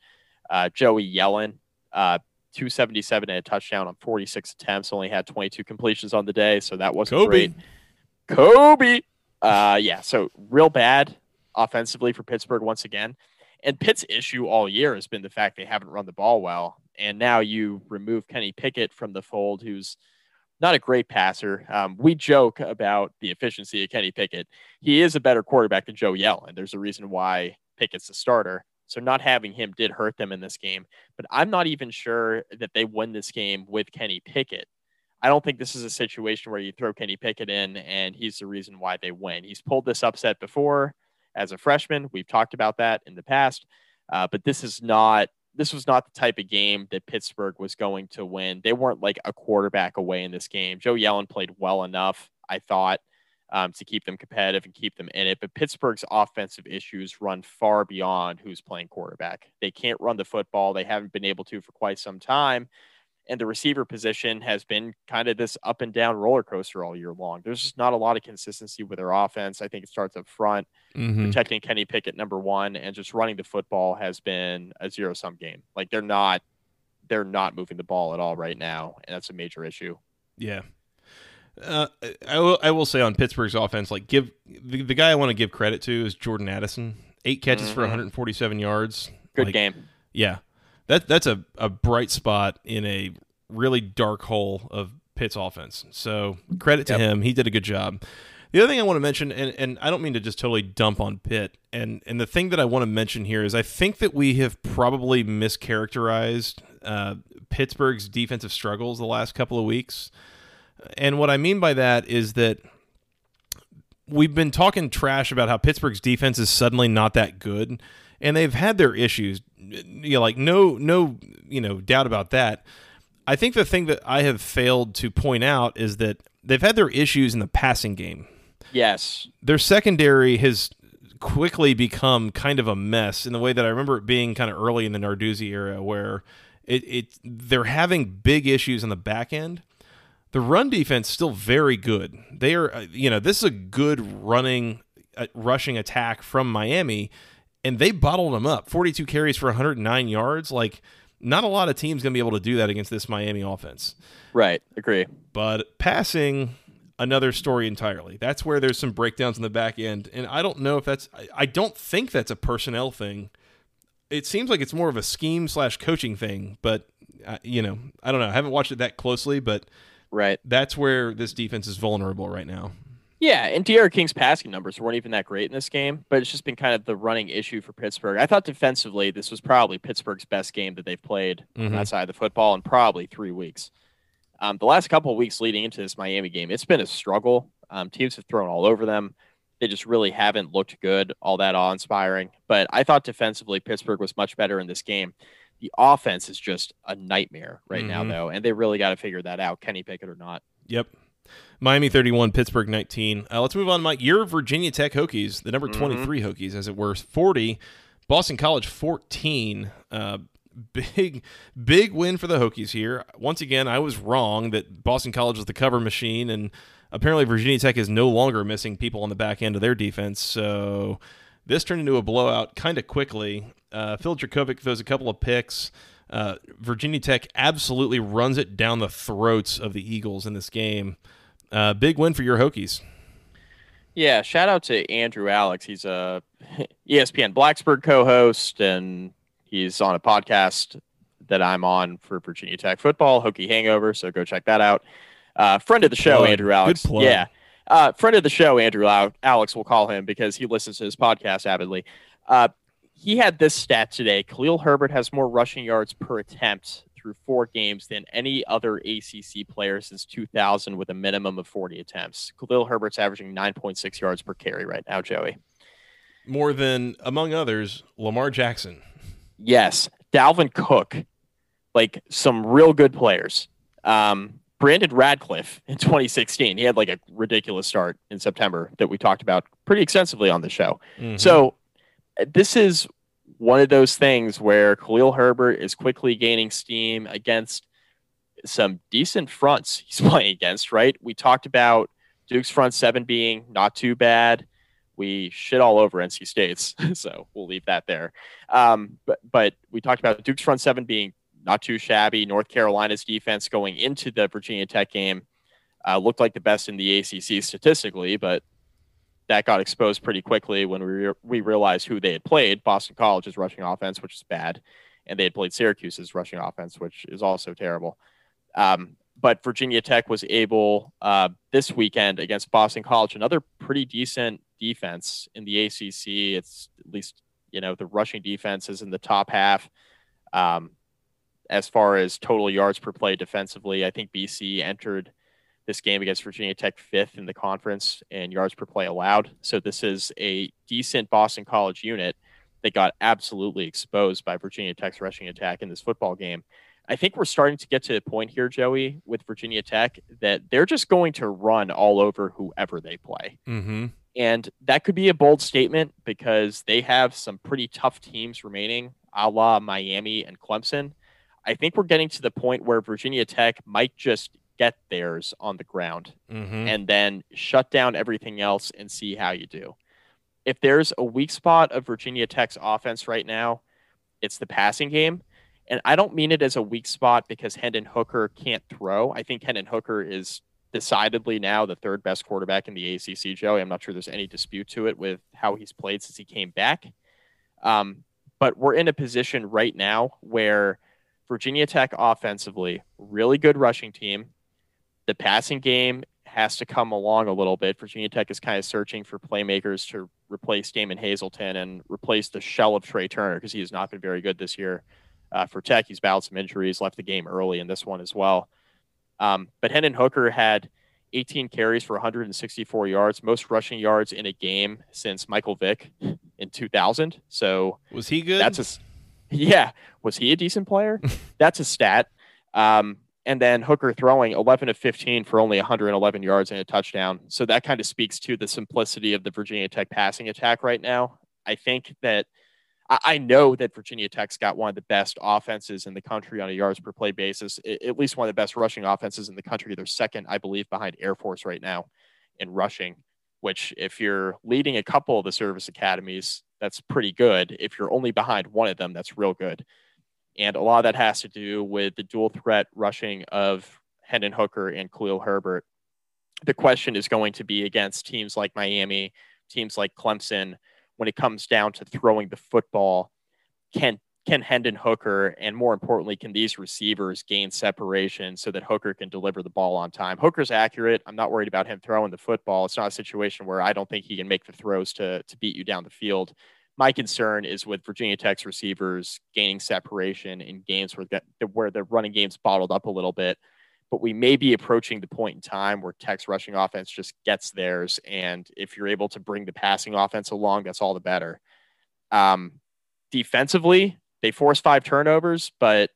Uh, Joey Yellen, uh, 277 and a touchdown on 46 attempts, only had 22 completions on the day. So that wasn't Kobe. great. Kobe. Uh, yeah. So real bad offensively for Pittsburgh once again. And Pitt's issue all year has been the fact they haven't run the ball well. And now you remove Kenny Pickett from the fold, who's not a great passer. Um, we joke about the efficiency of Kenny Pickett. He is a better quarterback than Joe Yell, and There's a reason why Pickett's the starter. So not having him did hurt them in this game. But I'm not even sure that they win this game with Kenny Pickett. I don't think this is a situation where you throw Kenny Pickett in and he's the reason why they win. He's pulled this upset before as a freshman. We've talked about that in the past. Uh, but this is not this was not the type of game that Pittsburgh was going to win. They weren't like a quarterback away in this game. Joe Yellen played well enough, I thought, um, to keep them competitive and keep them in it. But Pittsburgh's offensive issues run far beyond who's playing quarterback. They can't run the football. They haven't been able to for quite some time and the receiver position has been kind of this up and down roller coaster all year long. There's just not a lot of consistency with their offense. I think it starts up front, mm-hmm. protecting Kenny Pickett number one, and just running the football has been a zero sum game. Like they're not they're not moving the ball at all right now, and that's a major issue. Yeah. Uh, I will. I will say on Pittsburgh's offense, like give the, the guy I want to give credit to is Jordan Addison. Eight catches mm-hmm. for 147 yards. Good like, game. Yeah, that that's a, a bright spot in a really dark hole of Pitt's offense. So credit to yep. him. He did a good job. The other thing I want to mention, and, and I don't mean to just totally dump on Pitt, and, and the thing that I want to mention here is I think that we have probably mischaracterized uh, Pittsburgh's defensive struggles the last couple of weeks. And what I mean by that is that we've been talking trash about how Pittsburgh's defense is suddenly not that good, and they've had their issues you know, like no no you know doubt about that. I think the thing that I have failed to point out is that they've had their issues in the passing game. Yes, their secondary has quickly become kind of a mess in the way that I remember it being kind of early in the Narduzzi era, where it, it they're having big issues in the back end. The run defense still very good. They are, uh, you know, this is a good running, uh, rushing attack from Miami and they bottled them up 42 carries for 109 yards. Like, not a lot of teams going to be able to do that against this Miami offense. Right. Agree. But passing, another story entirely. That's where there's some breakdowns in the back end. And I don't know if that's, I don't think that's a personnel thing. It seems like it's more of a scheme slash coaching thing, but, uh, you know, I don't know. I haven't watched it that closely, but Right. That's where this defense is vulnerable right now. Yeah, and D'Eriq King's passing numbers weren't even that great in this game, but it's just been kind of the running issue for Pittsburgh. I thought defensively, this was probably Pittsburgh's best game that they've played mm-hmm. on that side of the football in probably three weeks. Um, the last couple of weeks leading into this Miami game, it's been a struggle. Um, teams have thrown all over them. They just really haven't looked good, all that awe inspiring. But I thought defensively, Pittsburgh was much better in this game. The offense is just a nightmare right mm-hmm. now, though, and they really got to figure that out, Kenny Pickett or not. Yep. Miami 31, Pittsburgh 19. Uh, let's move on, Mike. Your Virginia Tech Hokies, the number mm-hmm. 23 mm-hmm. Hokies, as it were, 40. Boston College 14. Uh, big, big win for the Hokies here. Once again, I was wrong that Boston College was the cover machine, and apparently Virginia Tech is no longer missing people on the back end of their defense. So this turned into a blowout kind of quickly. Uh, Phil Jurkovec throws a couple of picks. Uh, Virginia Tech absolutely runs it down the throats of the Eagles in this game. Uh, big win for your Hokies. Yeah, shout out to Andrew Alex. He's a ESPN Blacksburg co-host, and he's on a podcast that I'm on for Virginia Tech football, Hokie Hangover. So go check that out. Uh, friend of the show, plug. Andrew Alex. Yeah, uh, friend of the show, Andrew Alex. We'll call him because he listens to his podcast avidly. Uh, he had this stat today. Khalil Herbert has more rushing yards per attempt through four games than any other ACC player since 2000 with a minimum of 40 attempts. Khalil Herbert's averaging 9.6 yards per carry right now, Joey. More than, among others, Lamar Jackson. Yes. Dalvin Cook. Like some real good players. Um, Brandon Radcliffe in 2016. He had like a ridiculous start in September that we talked about pretty extensively on the show. Mm-hmm. So this is one of those things where Khalil Herbert is quickly gaining steam against some decent fronts he's playing against, right? We talked about Duke's front seven being not too bad. We shit all over NC State's, so we'll leave that there. Um, but but we talked about Duke's front seven being not too shabby. North Carolina's defense going into the Virginia Tech game uh, looked like the best in the ACC statistically, but that got exposed pretty quickly when we re- we realized who they had played. Boston College's rushing offense, which is bad, and they had played Syracuse's rushing offense, which is also terrible. Um, but Virginia Tech was able uh, this weekend against Boston College, another pretty decent defense in the ACC. It's at least you know the rushing defense is in the top half. Um, as far as total yards per play defensively, I think BC entered this game against Virginia Tech fifth in the conference and yards per play allowed. So this is a decent Boston College unit that got absolutely exposed by Virginia Tech's rushing attack in this football game. I think we're starting to get to a point here, Joey, with Virginia Tech that they're just going to run all over whoever they play. Mm-hmm. And that could be a bold statement because they have some pretty tough teams remaining, a la Miami and Clemson. I think we're getting to the point where Virginia Tech might just get theirs on the ground mm-hmm. and then shut down everything else and see how you do. If there's a weak spot of Virginia Tech's offense right now, it's the passing game. And I don't mean it as a weak spot because Hendon Hooker can't throw. I think Hendon Hooker is decidedly now the third best quarterback in the ACC, Joey. I'm not sure there's any dispute to it with how he's played since he came back. Um, but we're in a position right now where Virginia Tech offensively, really good rushing team, the passing game has to come along a little bit. Virginia Tech is kind of searching for playmakers to replace Damon Hazelton and replace the shell of Tre Turner because he has not been very good this year uh, for Tech. He's battled some injuries, left the game early in this one as well. Um, but Hendon Hooker had 18 carries for 164 yards, most rushing yards in a game since Michael Vick in 2000. So was he good? That's a yeah. Was he a decent player? that's a stat. Um, and then Hooker throwing 11 of 15 for only 111 yards and a touchdown. So that kind of speaks to the simplicity of the Virginia Tech passing attack right now. I think that I know that Virginia Tech's got one of the best offenses in the country on a yards per play basis, at least one of the best rushing offenses in the country. They're second, I believe, behind Air Force right now in rushing, which, if you're leading a couple of the service academies, that's pretty good. If you're only behind one of them, that's real good. And a lot of that has to do with the dual threat rushing of Hendon Hooker and Khalil Herbert. The question is going to be against teams like Miami, teams like Clemson, when it comes down to throwing the football. Can can Hendon Hooker and more importantly, can these receivers gain separation so that Hooker can deliver the ball on time? Hooker's accurate. I'm not worried about him throwing the football. It's not a situation where I don't think he can make the throws to to beat you down the field. My concern is with Virginia Tech's receivers gaining separation in games where the, where the running game's bottled up a little bit. But we may be approaching the point in time where Tech's rushing offense just gets theirs, and if you're able to bring the passing offense along, that's all the better. Um, defensively, they forced five turnovers, but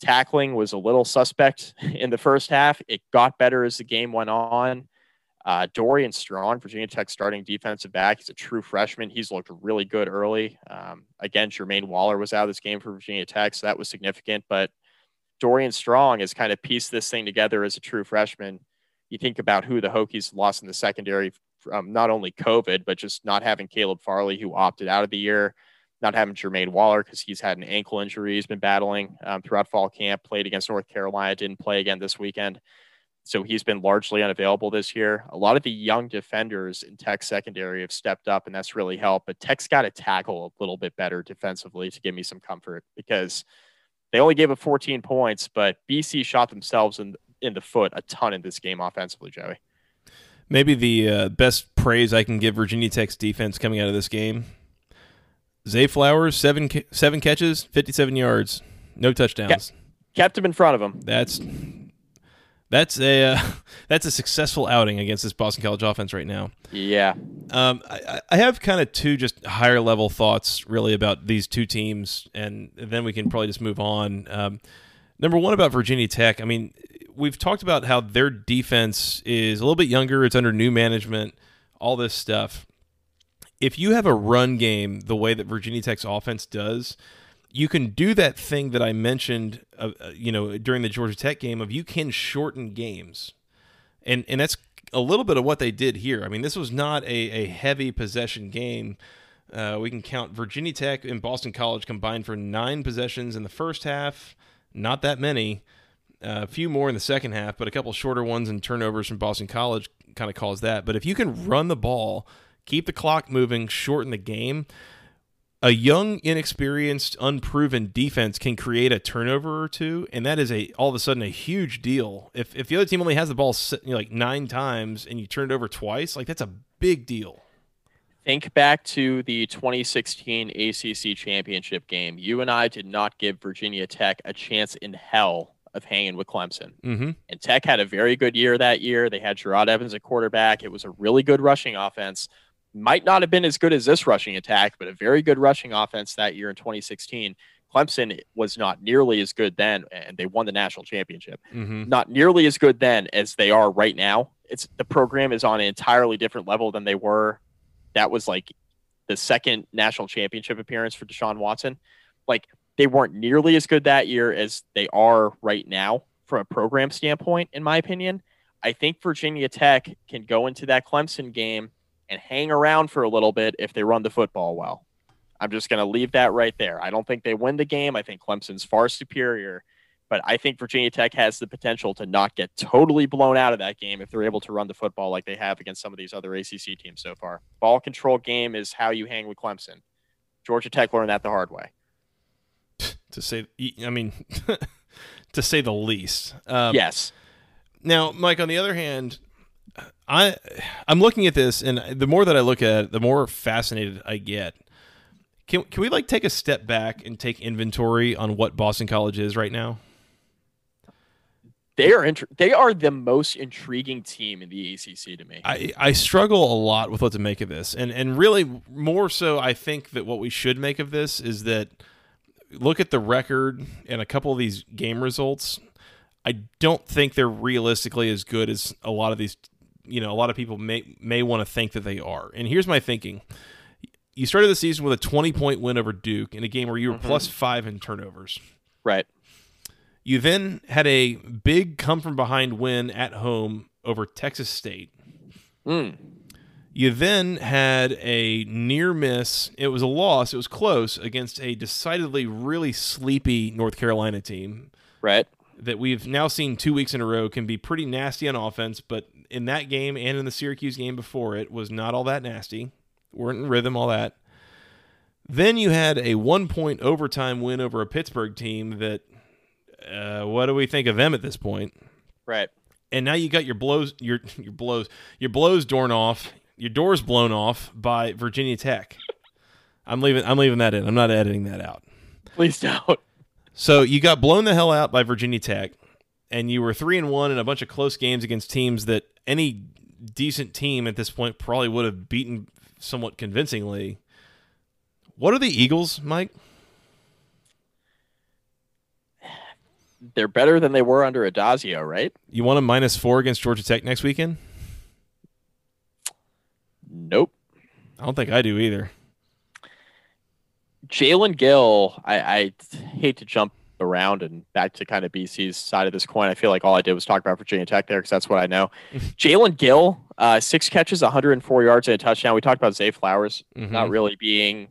tackling was a little suspect in the first half. It got better as the game went on. Uh, Dorian Strong, Virginia Tech starting defensive back. He's a true freshman. He's looked really good early. Um, again, Jermaine Waller was out of this game for Virginia Tech, so that was significant. But Dorian Strong has kind of pieced this thing together as a true freshman. You think about who the Hokies lost in the secondary from not only COVID, but just not having Caleb Farley, who opted out of the year not having Jermaine Waller because he's had an ankle injury he's been battling um, throughout fall camp, played against North Carolina, didn't play again this weekend. So he's been largely unavailable this year. A lot of the young defenders in Tech secondary have stepped up, and that's really helped. But Tech's got to tackle a little bit better defensively to give me some comfort because they only gave up 14 points, but BC shot themselves in in the foot a ton in this game offensively, Joey. Maybe the uh, best praise I can give Virginia Tech's defense coming out of this game Zay Flowers, seven seven catches, fifty seven yards, no touchdowns. Kept him in front of him. That's that's a uh, that's a successful outing against this Boston College offense right now. Yeah. Um, I, I have kind of two just higher level thoughts really about these two teams, and then we can probably just move on. Um, number one about Virginia Tech. I mean, we've talked about how their defense is a little bit younger. It's under new management. All this stuff if you have a run game the way that Virginia Tech's offense does, you can do that thing that I mentioned, uh, uh, you know, during the Georgia Tech game of you can shorten games, and and that's a little bit of what they did here. I mean, this was not a, a heavy possession game. Uh, we can count Virginia Tech and Boston College combined for nine possessions in the first half. Not that many. Uh, a few more in the second half, but a couple shorter ones and turnovers from Boston College kind of caused that. But if you can run the ball keep the clock moving, shorten the game. A young, inexperienced, unproven defense can create a turnover or two, and that is a all of a sudden a huge deal. If if the other team only has the ball you know, like nine times and you turn it over twice, like that's a big deal. Think back to the 2016 ACC championship game. You and I did not give Virginia Tech a chance in hell of hanging with Clemson. Mm-hmm. And Tech had a very good year that year. They had Jerod Evans at quarterback. It was a really good rushing offense might not have been as good as this rushing attack, but a very good rushing offense that year in 2016. Clemson was not nearly as good then, and they won the national championship. Mm-hmm. Not nearly as good then as they are right now. It's the program is on an entirely different level than they were. That was like the second national championship appearance for Deshaun Watson. Like they weren't nearly as good that year as they are right now from a program standpoint, in my opinion. I think Virginia Tech can go into that Clemson game and hang around for a little bit if they run the football well. I'm just going to leave that right there. I don't think they win the game. I think Clemson's far superior, but I think Virginia Tech has the potential to not get totally blown out of that game if they're able to run the football like they have against some of these other ACC teams so far. Ball control game is how you hang with Clemson. Georgia Tech learned that the hard way. To say, I mean, to say the least. Um, yes. Now, Mike, on the other hand, I I'm looking at this, and the more that I look at it, the more fascinated I get. Can can we like take a step back and take inventory on what Boston College is right now? They are int- they are the most intriguing team in the ACC to me. I, I struggle a lot with what to make of this, and and really more so, I think that what we should make of this is that look at the record and a couple of these game results. I don't think they're realistically as good as a lot of these you know a lot of people may may want to think that they are. And here's my thinking: you started the season with a 20 point win over Duke in a game where you were mm-hmm. plus five in turnovers. Right. You then had a big come from behind win at home over Texas State. Mm. You then had a near miss. It was a loss. It was close against a decidedly really sleepy North Carolina team. Right. That we've now seen two weeks in a row can be pretty nasty on offense, but in that game and in the Syracuse game before it was not all that nasty. weren't in rhythm, all that. Then you had a one point overtime win over a Pittsburgh team that. Uh, what do we think of them at this point? Right. And now you got your blows, your your blows, your blows dorn off, your doors blown off by Virginia Tech. I'm leaving. I'm leaving that in. I'm not editing that out. Please don't. So you got blown the hell out by Virginia Tech, and you were three and one in a bunch of close games against teams that any decent team at this point probably would have beaten somewhat convincingly. What are the Eagles, Mike? They're better than they were under Addazio, right? You want a minus four against Georgia Tech next weekend? Nope. I don't think I do either. Jalen Gill, I, I hate to jump around and back to kind of BC's side of this coin. I feel like all I did was talk about Virginia Tech there because that's what I know. Jalen Gill, uh, six catches, 104 yards and a touchdown. We talked about Zay Flowers Mhm. not really being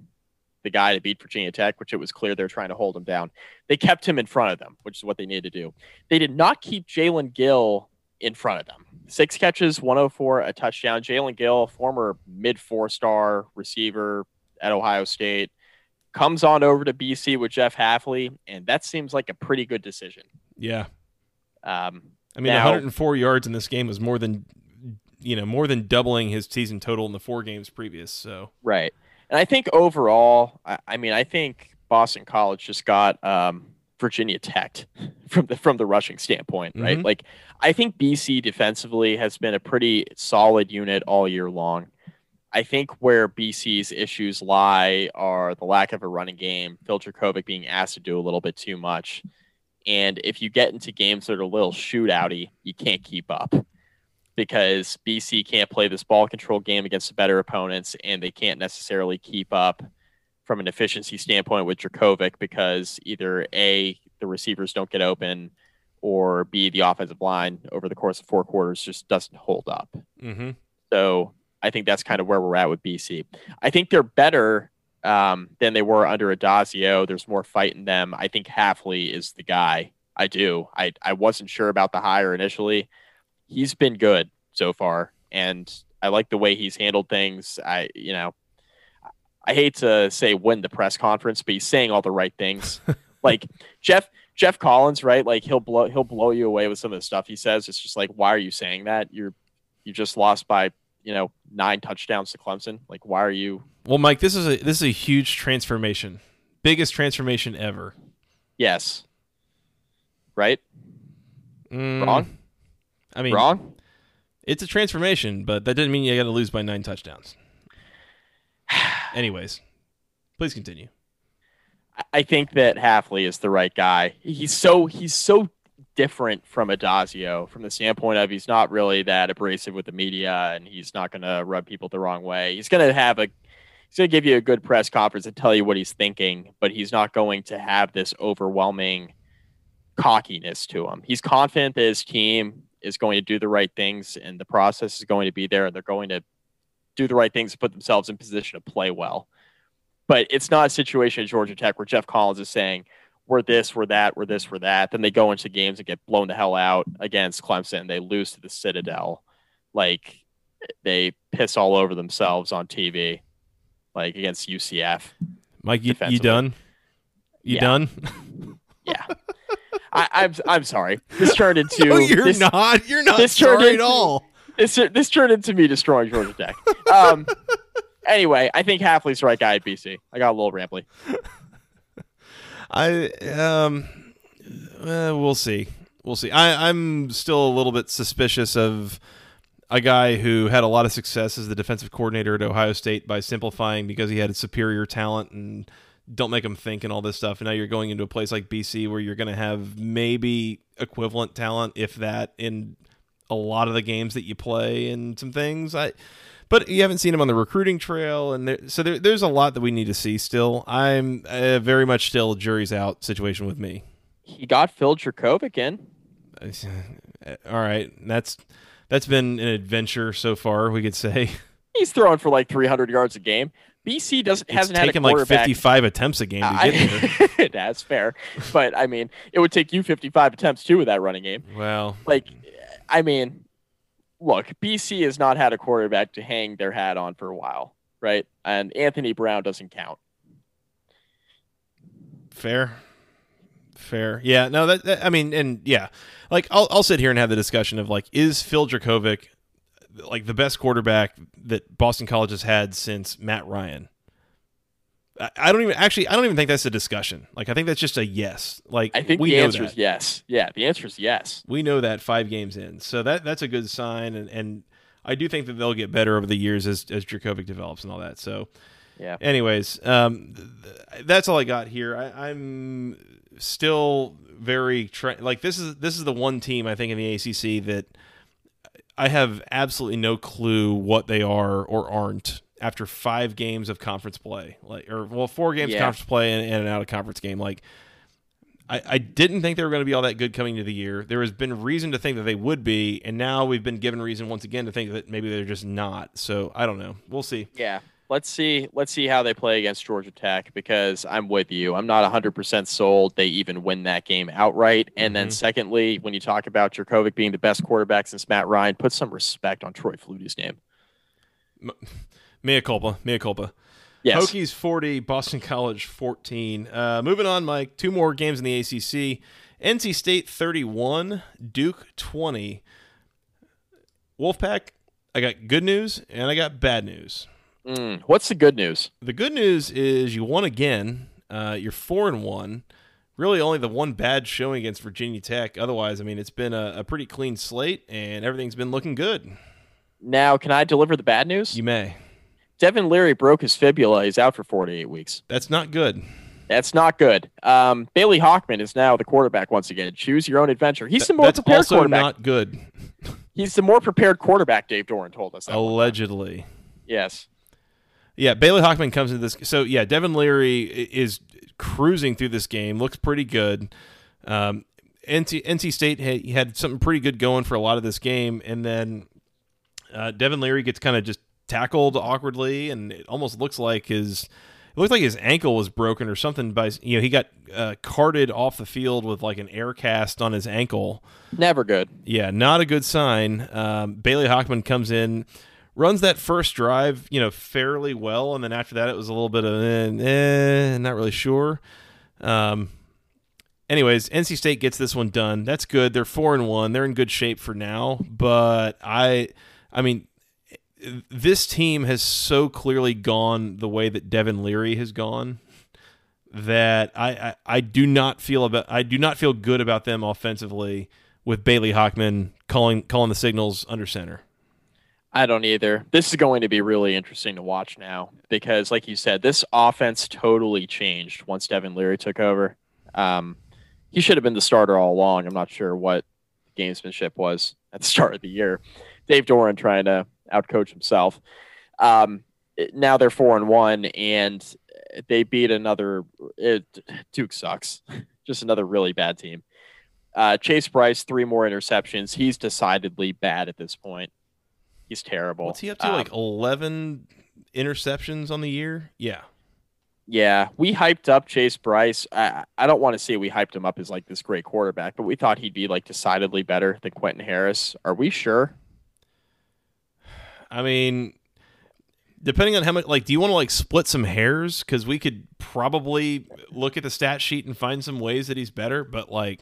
the guy to beat Virginia Tech, which it was clear they were trying to hold him down. They kept him in front of them, which is what they needed to do. They did not keep Jalen Gill in front of them. Six catches, 104, a touchdown. Jalen Gill, former mid four star receiver at Ohio State, comes on over to BC with Jeff Hafley, and that seems like a pretty good decision. Yeah, Um, I mean, Now- 104 yards in this game was more than you know, more than doubling his season total in the four games previous. So Right. And I think overall, I, I mean, I think Boston College just got um, Virginia Tech from the from the rushing standpoint, right? Mhm. Like, I think BC defensively has been a pretty solid unit all year long. I think where BC's issues lie are the lack of a running game, Phil Jurkovec being asked to do a little bit too much, and if you get into games that are a little shootouty, you can't keep up because BC can't play this ball control game against the better opponents, and they can't necessarily keep up from an efficiency standpoint with Jurkovec because either A, the receivers don't get open, or B, the offensive line over the course of four quarters just doesn't hold up. mm-hmm. So I think that's kind of where we're at with BC. I think they're better um, than they were under Addazio. There's more fight in them. I think Hafley is the guy. I do. I, I wasn't sure about the hire initially. He's been good so far, and I like the way he's handled things. I you know, I hate to say win the press conference, but he's saying all the right things. like Jeff Geoff Collins, right? Like he'll blow he'll blow you away with some of the stuff he says. It's just like, why are you saying that? You're you just lost by you know nine touchdowns to Clemson. Like, why are you? Well, Mike, this is a this is a huge transformation, biggest transformation ever. Yes, right? Mm, Wrong? I mean, Wrong? It's a transformation, but that doesn't mean you got to lose by nine touchdowns. Anyways, please continue. I- I think that Hafley is the right guy. He's so he's so different from Addazio from the standpoint of he's not really that abrasive with the media and he's not going to rub people the wrong way. He's going to have a he's going to give you a good press conference and tell you what he's thinking, but he's not going to have this overwhelming cockiness to him. He's confident that his team is going to do the right things and the process is going to be there and they're going to do the right things to put themselves in position to play well. But it's not a situation at Georgia Tech where Geoff Collins is saying, we're this, we're that, we're this, we're that. Then they go into games and get blown the hell out against Clemson. They lose to the Citadel. Like they piss all over themselves on TV, like against UCF. Mike, you, you done? You Yeah. done? Yeah. I, I'm I'm sorry. This turned into no, you're this, not. You're not this turned sorry at all. This this turned into me destroying Georgia Tech. Um, anyway, I think Hafley's the right guy at BC. I got a little rambly. I um, uh, we'll see. We'll see. I, I'm still a little bit suspicious of a guy who had a lot of success as the defensive coordinator at Ohio State by simplifying because he had superior talent and don't make him think and all this stuff. And now you're going into a place like BC where you're going to have maybe equivalent talent, if that, in a lot of the games that you play and some things. I, but you haven't seen him on the recruiting trail, and there, so there, there's a lot that we need to see still. I'm uh, very much still jury's out situation with me. He got Phil Jurkovec in. All right, that's that's been an adventure so far. We could say He's throwing for like 300 yards a game. BC doesn't it's hasn't had a like 55 attempts a game to get there. That's fair, but I mean, it would take you 55 attempts too with that running game. Well, Like, I mean, look, BC has not had a quarterback to hang their hat on for a while, right? And Anthony Brown doesn't count. Fair. Fair. Yeah. No, that, that, I mean, and yeah, like I'll I'll sit here and have the discussion of like, is Phil Jurkovec like the best quarterback that Boston College has had since Matt Ryan? I, don't even actually. I don't even think that's a discussion. Like, I think that's just a yes. Like, I think we the know answer that. is yes. Yeah, the answer is yes. We know that five games in, so that that's a good sign, and and I do think that they'll get better over the years as as Jurkovec develops and all that. So, Yeah. anyways, um, th- that's all I got here. I, I'm still very tra- like this is this is the one team I think in the ACC that I have absolutely no clue what they are or aren't after five games of conference play, like or well, four games Yeah. conference play and, and an out of conference game. Like, I, I didn't think they were going to be all that good coming into the year. There has been reason to think that they would be, and now we've been given reason once again to think that maybe they're just not. So I don't know. We'll see. Yeah. Let's see. Let's see how they play against Georgia Tech because I'm with you. I'm not 100% sold they even win that game outright. And then, Mhm. secondly, when you talk about Jurkovec being the best quarterback since Matt Ryan, put some respect on Troy Flutie's name. Mea culpa. Mea culpa. Yes. Hokies 40, Boston College 14. Uh, moving on, Mike. Two more games in the ACC. NC State 31, Duke 20. Wolfpack, I got good news and I got bad news. Mm, what's the good news? The good news is you won again. Uh, you're four and one. Really, only the one bad showing against Virginia Tech. Otherwise, I mean, it's been a, a pretty clean slate, and everything's been looking good. Now, can I deliver the bad news? You may. Devin Leary broke his fibula. He's out for 48 weeks. That's not good. That's not good. Um, Bailey Hockman is now the quarterback once again. Choose your own adventure. He's the more That's prepared also quarterback. not good. He's the more prepared quarterback. Dave Doeren told us that. Allegedly. Yes. Yeah, Bailey Hockman comes into this. So yeah, Devin Leary is cruising through this game. Looks pretty good. Um, NC, NC State had, had something pretty good going for a lot of this game, and then uh, Devin Leary gets kind of just tackled awkwardly, and it almost looks like his it looked like his ankle was broken or something. By you know, he got uh, carted off the field with like an air cast on his ankle. Never good. Yeah, not a good sign. Um, Bailey Hockman comes in, runs that first drive, you know, fairly well, and then after that, it was a little bit of eh, eh, not really sure. Um, anyways, NC State gets this one done. That's good. They're four and one. They're in good shape for now. But I, I mean, this team has so clearly gone the way that Devin Leary has gone that I, I, I do not feel about I do not feel good about them offensively with Bailey Hockman calling calling the signals under center. I don't either. This is going to be really interesting to watch now because, like you said, this offense totally changed once Devin Leary took over. Um, he should have been the starter all along. I'm not sure what gamesmanship was at the start of the year. Dave Doeren trying to outcoach himself. Um, now they're four and one, and they beat another. It, Duke sucks. Just another really bad team. Uh, Chase Brice, three more interceptions. He's decidedly bad at this point. He's terrible. What's he up to? Um, like eleven interceptions on the year? Yeah. Yeah, we hyped up Chase Brice. I, I don't want to say we hyped him up as like this great quarterback, but we thought he'd be like decidedly better than Quentin Harris. Are we sure? I mean, depending on how much, like, do you want to like split some hairs? Because we could probably look at the stat sheet and find some ways that he's better, but like,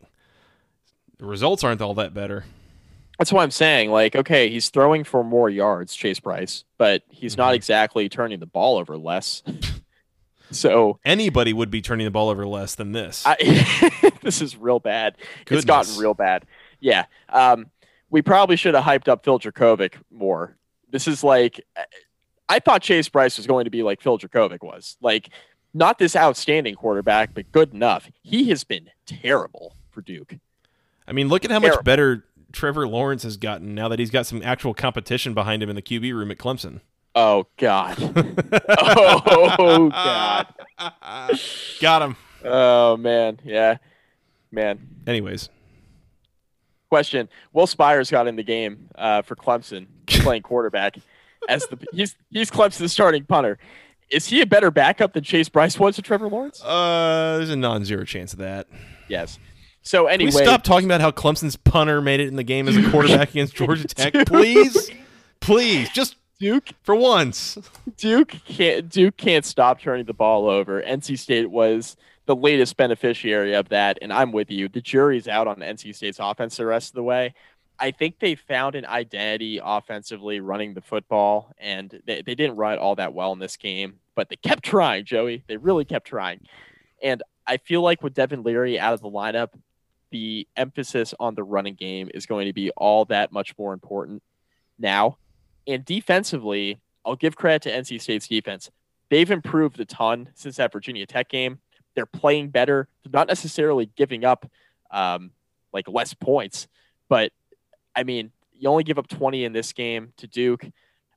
the results aren't all that better. That's what I'm saying. Like, okay, he's throwing for more yards, Chase Brice, but he's not Mhm. exactly turning the ball over less. so Anybody would be turning the ball over less than this. I, this is real bad. It's gotten real bad. Yeah. Um, we probably should have hyped up Phil Jurkovec more. This is like, I thought Chase Brice was going to be like Phil Jurkovec was. Like, not this outstanding quarterback, but good enough. He has been terrible for Duke. I mean, look at how much better Trevor Lawrence has gotten now that he's got some actual competition behind him in the QB room at Clemson. Oh, God. oh, God. got him. Oh, man. Yeah. Man. Anyways, Question: Will Spiers got in the game uh, for Clemson playing quarterback as the he's he's Clemson's starting punter. Is he a better backup than Chase Brice was to Trevor Lawrence? uh, there's a non-zero chance of that. Yes. So Can anyway, we stop talking about how Clemson's punter made it in the game as a quarterback against Georgia Tech, please? Please, just Duke for once. Duke can't Duke can't stop turning the ball over. NC State was the latest beneficiary of that, and I'm with you. The jury's out on NC State's offense the rest of the way. I think they found an identity offensively running the football, and they, they didn't run it all that well in this game, but they kept trying, Joey. They really kept trying. And I feel like with Devin Leary out of the lineup, the emphasis on the running game is going to be all that much more important now. And defensively, I'll give credit to NC State's defense. They've improved a ton since that Virginia Tech game. They're playing better. They're not necessarily giving up um, like less points, but I mean, you only give up 20 in this game to Duke.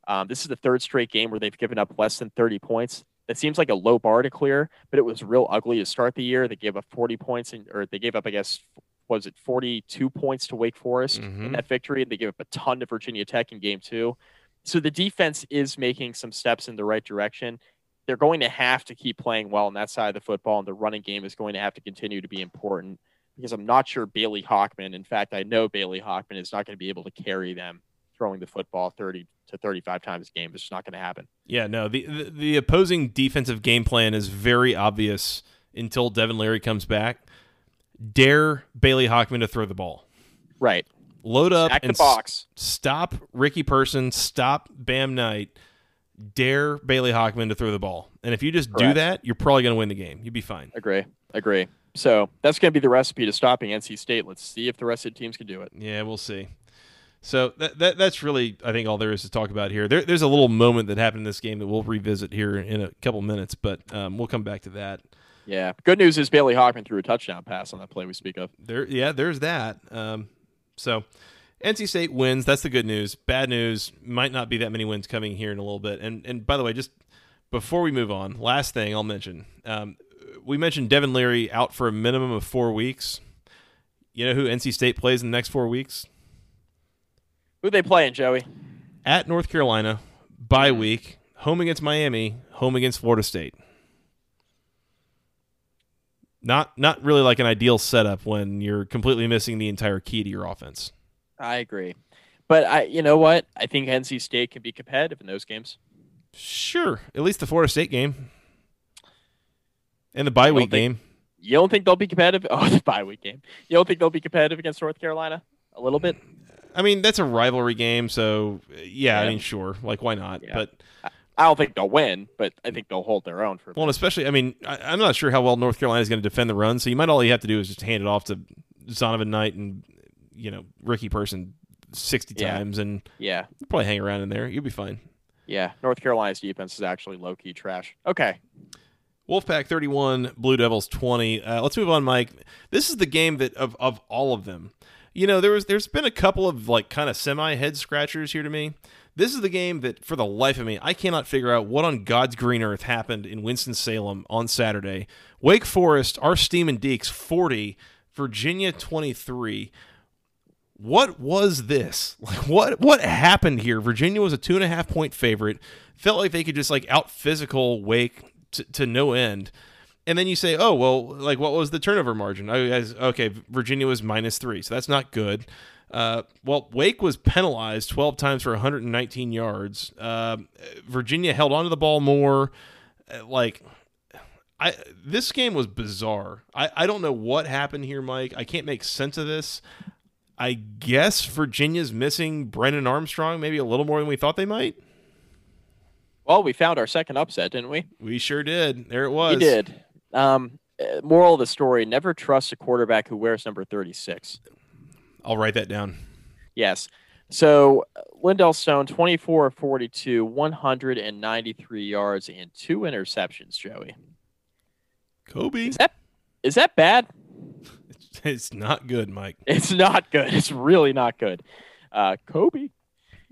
Um, this is the third straight game where they've given up less than 30 points. That seems like a low bar to clear, but it was real ugly to start the year. They gave up 40 points, in, or they gave up, I guess, was it 42 points to Wake Forest Mhm. in that victory? And they gave up a ton to Virginia Tech in game two. So the defense is making some steps in the right direction. They're going to have to keep playing well on that side of the football, and the running game is going to have to continue to be important because I'm not sure Bailey Hockman, in fact, I know Bailey Hockman is not going to be able to carry them throwing the football 30 to 35 times a game. It's just not going to happen. Yeah, no, the, the the opposing defensive game plan is very obvious until Devin Leary comes back. Dare Bailey Hockman to throw the ball. Right. Load up Stack the and s- stop Ricky Person, stop Bam Knight. Dare Bailey Hockman to throw the ball. And if you just do that, you're probably going to win the game. You'd be fine. Agree. Agree. So that's going to be the recipe to stopping NC State. Let's see if the rest of the teams can do it. Yeah, we'll see. So that, that that's really I think all there is to talk about here. There, there's a little moment that happened in this game that we'll revisit here in a couple minutes, but um, we'll come back to that. Yeah. Good news is Bailey Hockman threw a touchdown pass on that play we speak of. There, yeah, there's that. Um, so NC State wins. That's the good news. Bad news might not be that many wins coming here in a little bit. And and by the way, just before we move on, last thing I'll mention. Um, we mentioned Devin Leary out for a minimum of four weeks. You know who NC State plays in the next four weeks? Who they playing, Joey? At North Carolina, bye week, home against Miami, home against Florida State. Not not really like an ideal setup when you're completely missing the entire key to your offense. I agree. But I you know what? I think NC State can be competitive in those games. Sure, at least the Florida State game and the bye week think- game. You don't think they'll be competitive? Oh, the bye week game. You don't think they'll be competitive against North Carolina? A little bit? I mean, that's a rivalry game, so uh, yeah, I mean, sure, like why not? Yeah. But I don't think they'll win, but I think they'll hold their own for well, and especially, I mean, I, I'm not sure how well North Carolina is going to defend the run, so you might all you have to do is just hand it off to Zonovan Knight and you know Ricky Person sixty Yeah. times, and Yeah. probably hang around in there. You'll be fine. Yeah. North Carolina's defense is actually low key trash. Okay. Wolfpack 31, Blue Devils 20. Uh, let's move on, Mike. This is the game that of of all of them. You know, there was there's been a couple of like kind of semi head scratchers here to me. This is the game that for the life of me, I cannot figure out what on God's green earth happened in Winston-Salem on Saturday. Wake Forest, our Demon Deacs 40, Virginia 23. What was this? Like what what happened here? Virginia was a two and a half point favorite. Felt like they could just like out physical Wake to, to no end. And then you say, oh well, like what was the turnover margin? Oh, guys, okay, Virginia was minus three, so that's not good. Uh, well, Wake was penalized 12 times for 119 yards. Uh, Virginia held onto the ball more. Uh, Like, I this game was bizarre. I, I don't know what happened here, Mike. I can't make sense of this. I guess Virginia's missing Brennan Armstrong maybe a little more than we thought they might. Well, we found our second upset, didn't we? We sure did. There it was. We did. Um, uh, moral of the story never trust a quarterback who wears number 36. I'll write that down. Yes. So uh, Lindell Stone, 24 of 42, 193 yards, and two interceptions, Joey. Kobe. Is that is that bad? It's not good, Mike. It's not good. It's really not good. Uh, Kobe.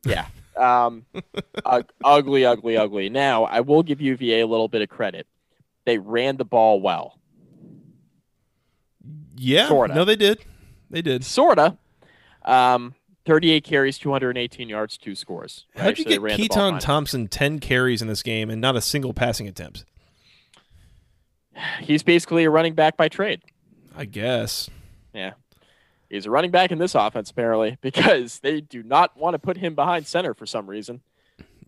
Yeah. Um, uh, ugly, ugly, ugly. Now, I will give UVA a little bit of credit. They ran the ball well. Yeah. Sorta. No, they did. They did. Sorta. Um, 38 carries, 218 yards, two scores. How'd you So get Keytaon. Thompson 10 carries in this game and not a single passing attempt? He's basically a running back by trade. I guess. Yeah. He's a running back in this offense, apparently, because they do not want to put him behind center for some reason.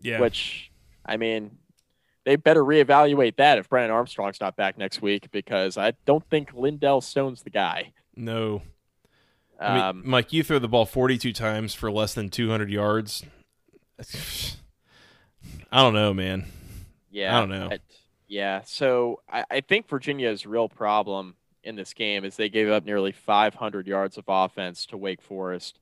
Yeah. Which, I mean, they better reevaluate that if Brennan Armstrong's not back next week because I don't think Lindell Stone's the guy. No. Um, I mean, Mike, you throw the ball 42 times for less than 200 yards. I don't know, man. yeah, I don't know. but- yeah, so I, I think Virginia's real problem in this game is they gave up nearly 500 yards of offense to Wake Forest.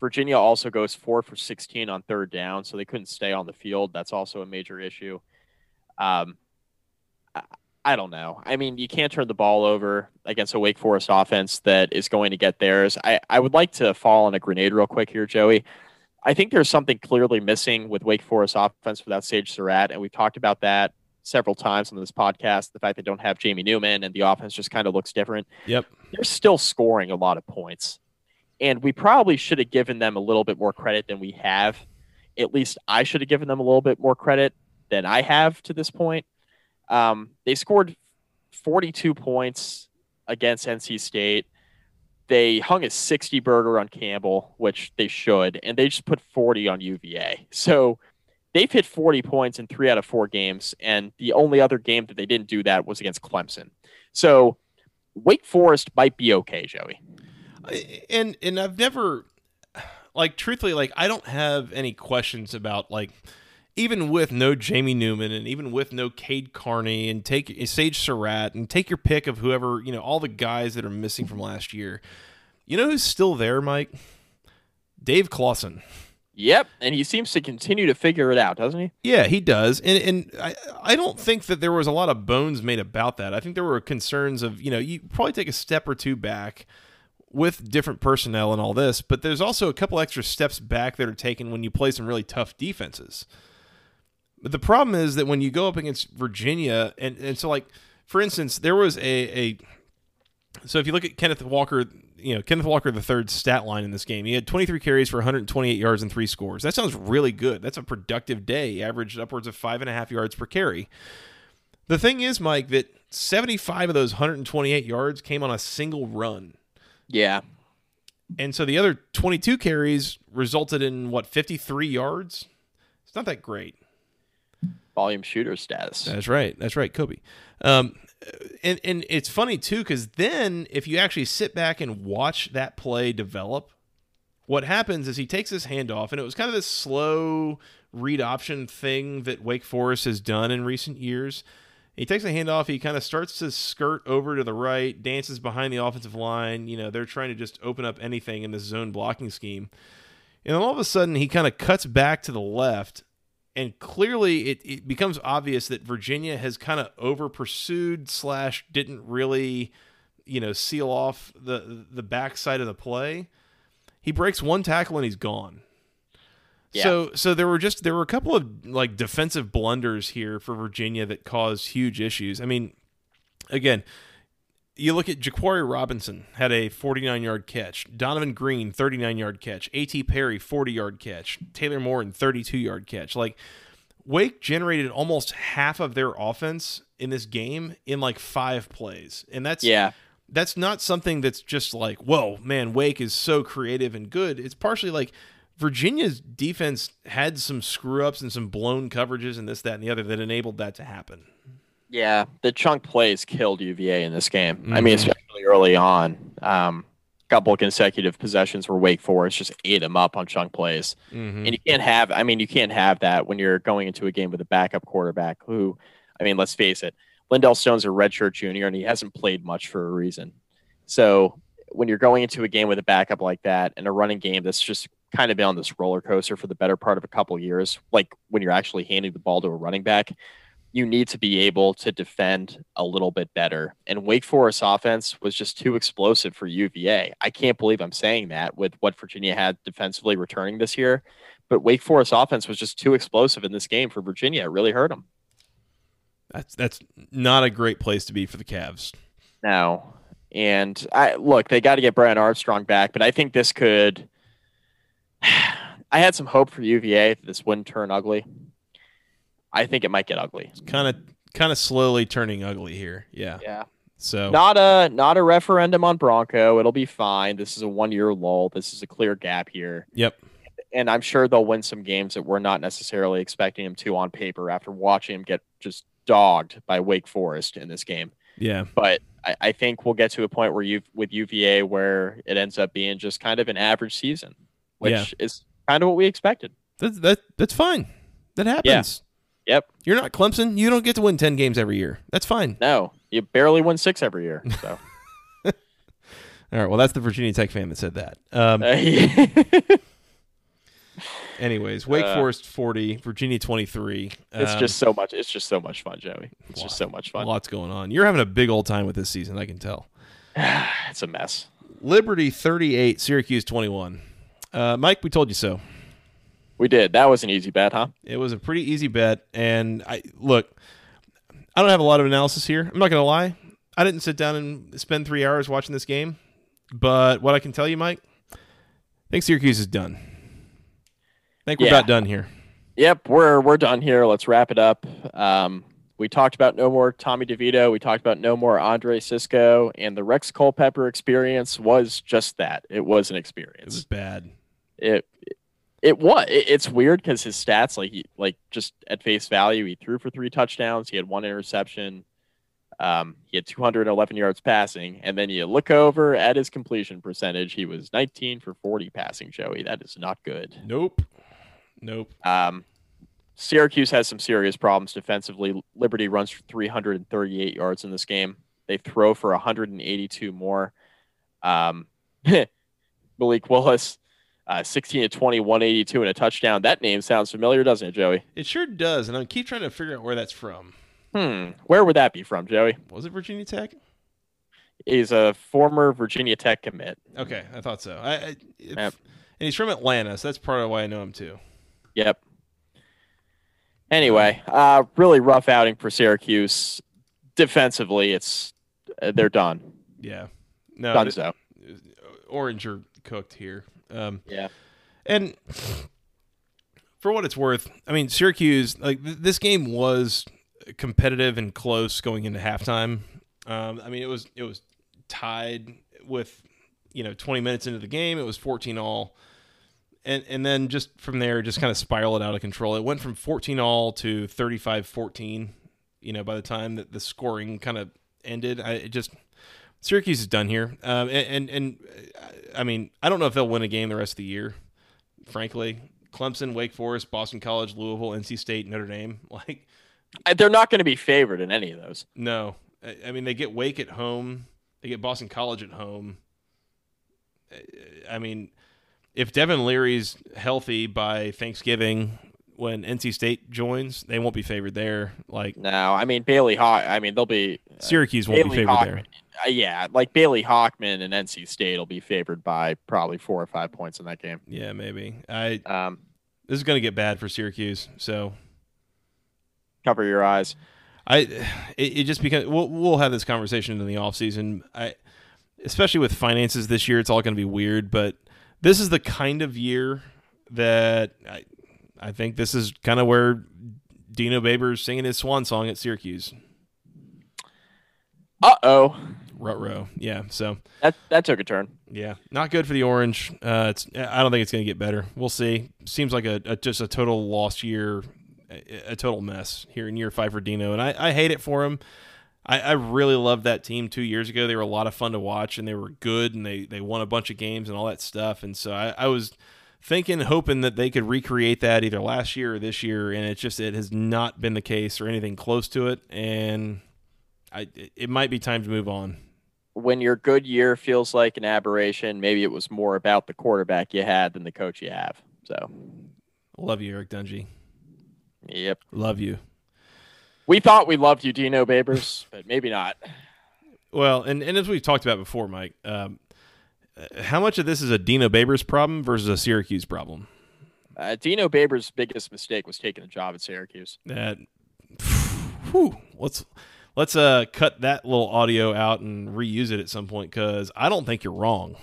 Virginia also goes four for 16 on third down, so they couldn't stay on the field. That's also a major issue. Um, I, I don't know. I mean, you can't turn the ball over against a Wake Forest offense that is going to get theirs. I, I would like to fall on a grenade real quick here, Joey. I think there's something clearly missing with Wake Forest offense without Sage Surratt, and we've talked about that several times on this podcast. The fact they don't have Jamie Newman and the offense just kind of looks different. Yep. They're still scoring a lot of points, and we probably should have given them a little bit more credit than we have. At least I should have given them a little bit more credit than I have to this point. Um, they scored 42 points against NC State. They hung a 60 burger on Campbell, which they should, and they just put 40 on UVA. So they've hit 40 points in three out of four games, and the only other game that they didn't do that was against Clemson. So Wake Forest might be okay, Joey. and and I've never like truthfully like I don't have any questions about like even with no Jamie Newman and even with no Cade Carney and take Sage Surratt and take your pick of whoever you know all the guys that are missing from last year. You know who's still there, Mike? Dave Clawson. Yep, and he seems to continue to figure it out, doesn't he? Yeah, he does, and and I I don't think that there was a lot of bones made about that. I think there were concerns of you know you probably take a step or two back with different personnel and all this, but there's also a couple extra steps back that are taken when you play some really tough defenses. But the problem is that when you go up against Virginia, and and so like for instance, there was a a so if you look at Kenneth Walker, you know Kenneth Walker the third stat line in this game, he had 23 carries for 128 yards and three scores. That sounds really good. That's a productive day. He averaged upwards of five and a half yards per carry. The thing is, Mike, that 75 of those 128 yards came on a single run. Yeah. And so the other 22 carries resulted in what 53 yards. It's not that great. Volume shooter status. That's right. That's right, Kobe. Um, and and it's funny too because then if you actually sit back and watch that play develop, what happens is he takes his hand off and it was kind of this slow read option thing that Wake Forest has done in recent years. He takes a handoff. He kind of starts to skirt over to the right, dances behind the offensive line. You know, they're trying to just open up anything in this zone blocking scheme. And then all of a sudden, he kind of cuts back to the left. And clearly, it, it becomes obvious that Virginia has kind of over pursued slash didn't really, you know, seal off the the backside of the play. He breaks one tackle and he's gone. Yeah. So so there were just there were a couple of like defensive blunders here for Virginia that caused huge issues. I mean, again, you look at Jaquarii Roberson had a 49 yard catch, Donovan Green 39 yard catch, A.T. Perry 40 yard catch, Taylor Morin 32 yard catch. Like Wake generated almost half of their offense in this game in like five plays, and that's Yeah. that's not something that's just like, whoa, man, Wake is so creative and good. It's partially like Virginia's defense had some screw ups and some blown coverages and this, that, and the other that enabled that to happen. Yeah, the chunk plays killed UVA in this game. I mean, Mhm. especially early on. Um, couple of consecutive possessions where Wake Forest just ate them up on chunk plays. Mm-hmm. And you can't have, I mean, you can't have that when you're going into a game with a backup quarterback who, I mean, let's face it, Lindell Stone's a redshirt junior and he hasn't played much for a reason. So when you're going into a game with a backup like that and a running game that's just kind of been on this roller coaster for the better part of a couple years, like when you're actually handing the ball to a running back, you need to be able to defend a little bit better. And Wake Forest offense was just too explosive for UVA. I can't believe I'm saying that with what Virginia had defensively returning this year. But Wake Forest offense was just too explosive in this game for Virginia. It really hurt them. That's that's not a great place to be for the Cavs. No. And I look, they got to get Brennan Armstrong back, but I think this could. I had some hope for UVA that this wouldn't turn ugly. I think it might get ugly. Kind of kind of slowly turning ugly here. Yeah. Yeah. So Not a not a referendum on Bronco. It'll be fine. This is a one year lull. This is a clear gap here. yep. And I'm sure they'll win some games that we're not necessarily expecting them to on paper after watching them get just dogged by Wake Forest in this game. Yeah. But I, I think we'll get to a point where you with UVA where it ends up being just kind of an average season, which Yeah. is kind of what we expected. That's that that's fine. That happens. Yep. You're not Clemson. You don't get to win 10 games every year. That's fine. No, you barely win six every year. So All right. Well, that's the Virginia Tech fan that said that. Um, Uh, anyways, Wake uh, Forest 40, Virginia 23. it's Um, just so much. It's just so much fun, Joey. It's just so much fun. lot's going on. You're having a big old time with this season. I can tell. it's a mess. Liberty 38, Syracuse 21. Uh, Mike, we told you so. We did. That was an easy bet, huh? It was a pretty easy bet, and I look. I don't have a lot of analysis here. I'm not going to lie. I didn't sit down and spend three hours watching this game, but what I can tell you, Mike, I think Syracuse is done. I think we're Yeah. about done here. Yep, we're we're done here. Let's wrap it up. Um, we talked about no more Tommy DeVito. We talked about no more Andre Cisco, and the Rex Culpepper experience was just that. It was an experience. It was bad. It it was. It, it's weird because his stats, like he like just at face value, he threw for three touchdowns. He had one interception. Um, he had 211 yards passing, and then you look over at his completion percentage. He was 19 for 40 passing. Joey, that is not good. Nope. Nope. Um, Syracuse has some serious problems defensively. Liberty runs for 338 yards in this game. They throw for 182 more. Um, Malik Willis, uh, 16 to 20, 182 and a touchdown. That name sounds familiar, doesn't it, Joey? It sure does, and I keep trying to figure out where that's from. Hmm. Where would that be from, Joey? Was it Virginia Tech? He's a former Virginia Tech commit. Okay, I thought so. I, I if- Yep. and he's from Atlanta, so that's part of why I know him too. Yep. Anyway, uh, really rough outing for Syracuse. Defensively, it's uh, they're done. Yeah. No, Done so. Orange are cooked here. Um, Yeah. And for what it's worth, I mean, Syracuse, like th- this game was competitive and close going into halftime. Um, I mean, it was it was tied with you know 20 minutes into the game. It was 14 all, and and then just from there, just kind of spiraled out of control. It went from 14 all to 35-14. You know, by the time that the scoring kind of ended, I it just Syracuse is done here. Um, and, and and uh, I mean, I don't know if they'll win a game the rest of the year. Frankly, Clemson, Wake Forest, Boston College, Louisville, NC State, Notre Dame. Like, Uh, They're not going to be favored in any of those. no. I, mean, they get Wake at home. They get Boston College at home. Uh, I mean, if Devin Leary's healthy by Thanksgiving when NC State joins, they won't be favored there. Like No, I mean Bailey Hawk. I mean they'll be Syracuse won't be favored Hockman. there. Uh, yeah, like Bailey Hockman and NC State will be favored by probably four or five points in that game. Yeah, maybe. I Um, this is going to get bad for Syracuse. So cover your eyes. I it, it just because we'll we'll have this conversation in the off season. I especially with finances this year, it's all going to be weird. But this is the kind of year that I I think this is kind of where Dino Babers singing his swan song at Syracuse. Uh oh, Rutro, yeah. So that that took a turn. yeah, not good for the Orange. Uh, it's I don't think it's going to get better. We'll see. Seems like a, a just a total lost year, a, a total mess here in year five for Dino, and I, I hate it for him. I, I really loved that team two years ago. They were a lot of fun to watch, and they were good, and they, they won a bunch of games and all that stuff. And so I, I was thinking, hoping that they could recreate that either last year or this year, and it's just it has not been the case or anything close to it. And I it, might be time to move on. When your good year feels like an aberration, maybe it was more about the quarterback you had than the coach you have. So, Love you, Eric Dungey. yep. Love you. We thought we loved you, Dino Babers, but maybe not. Well, and, and as we've talked about before, Mike, um, how much of this is a Dino Babers problem versus a Syracuse problem? Uh, Dino Babers' biggest mistake was taking a job at Syracuse. That, whew, let's let's uh cut that little audio out and reuse it at some point because I don't think you're wrong.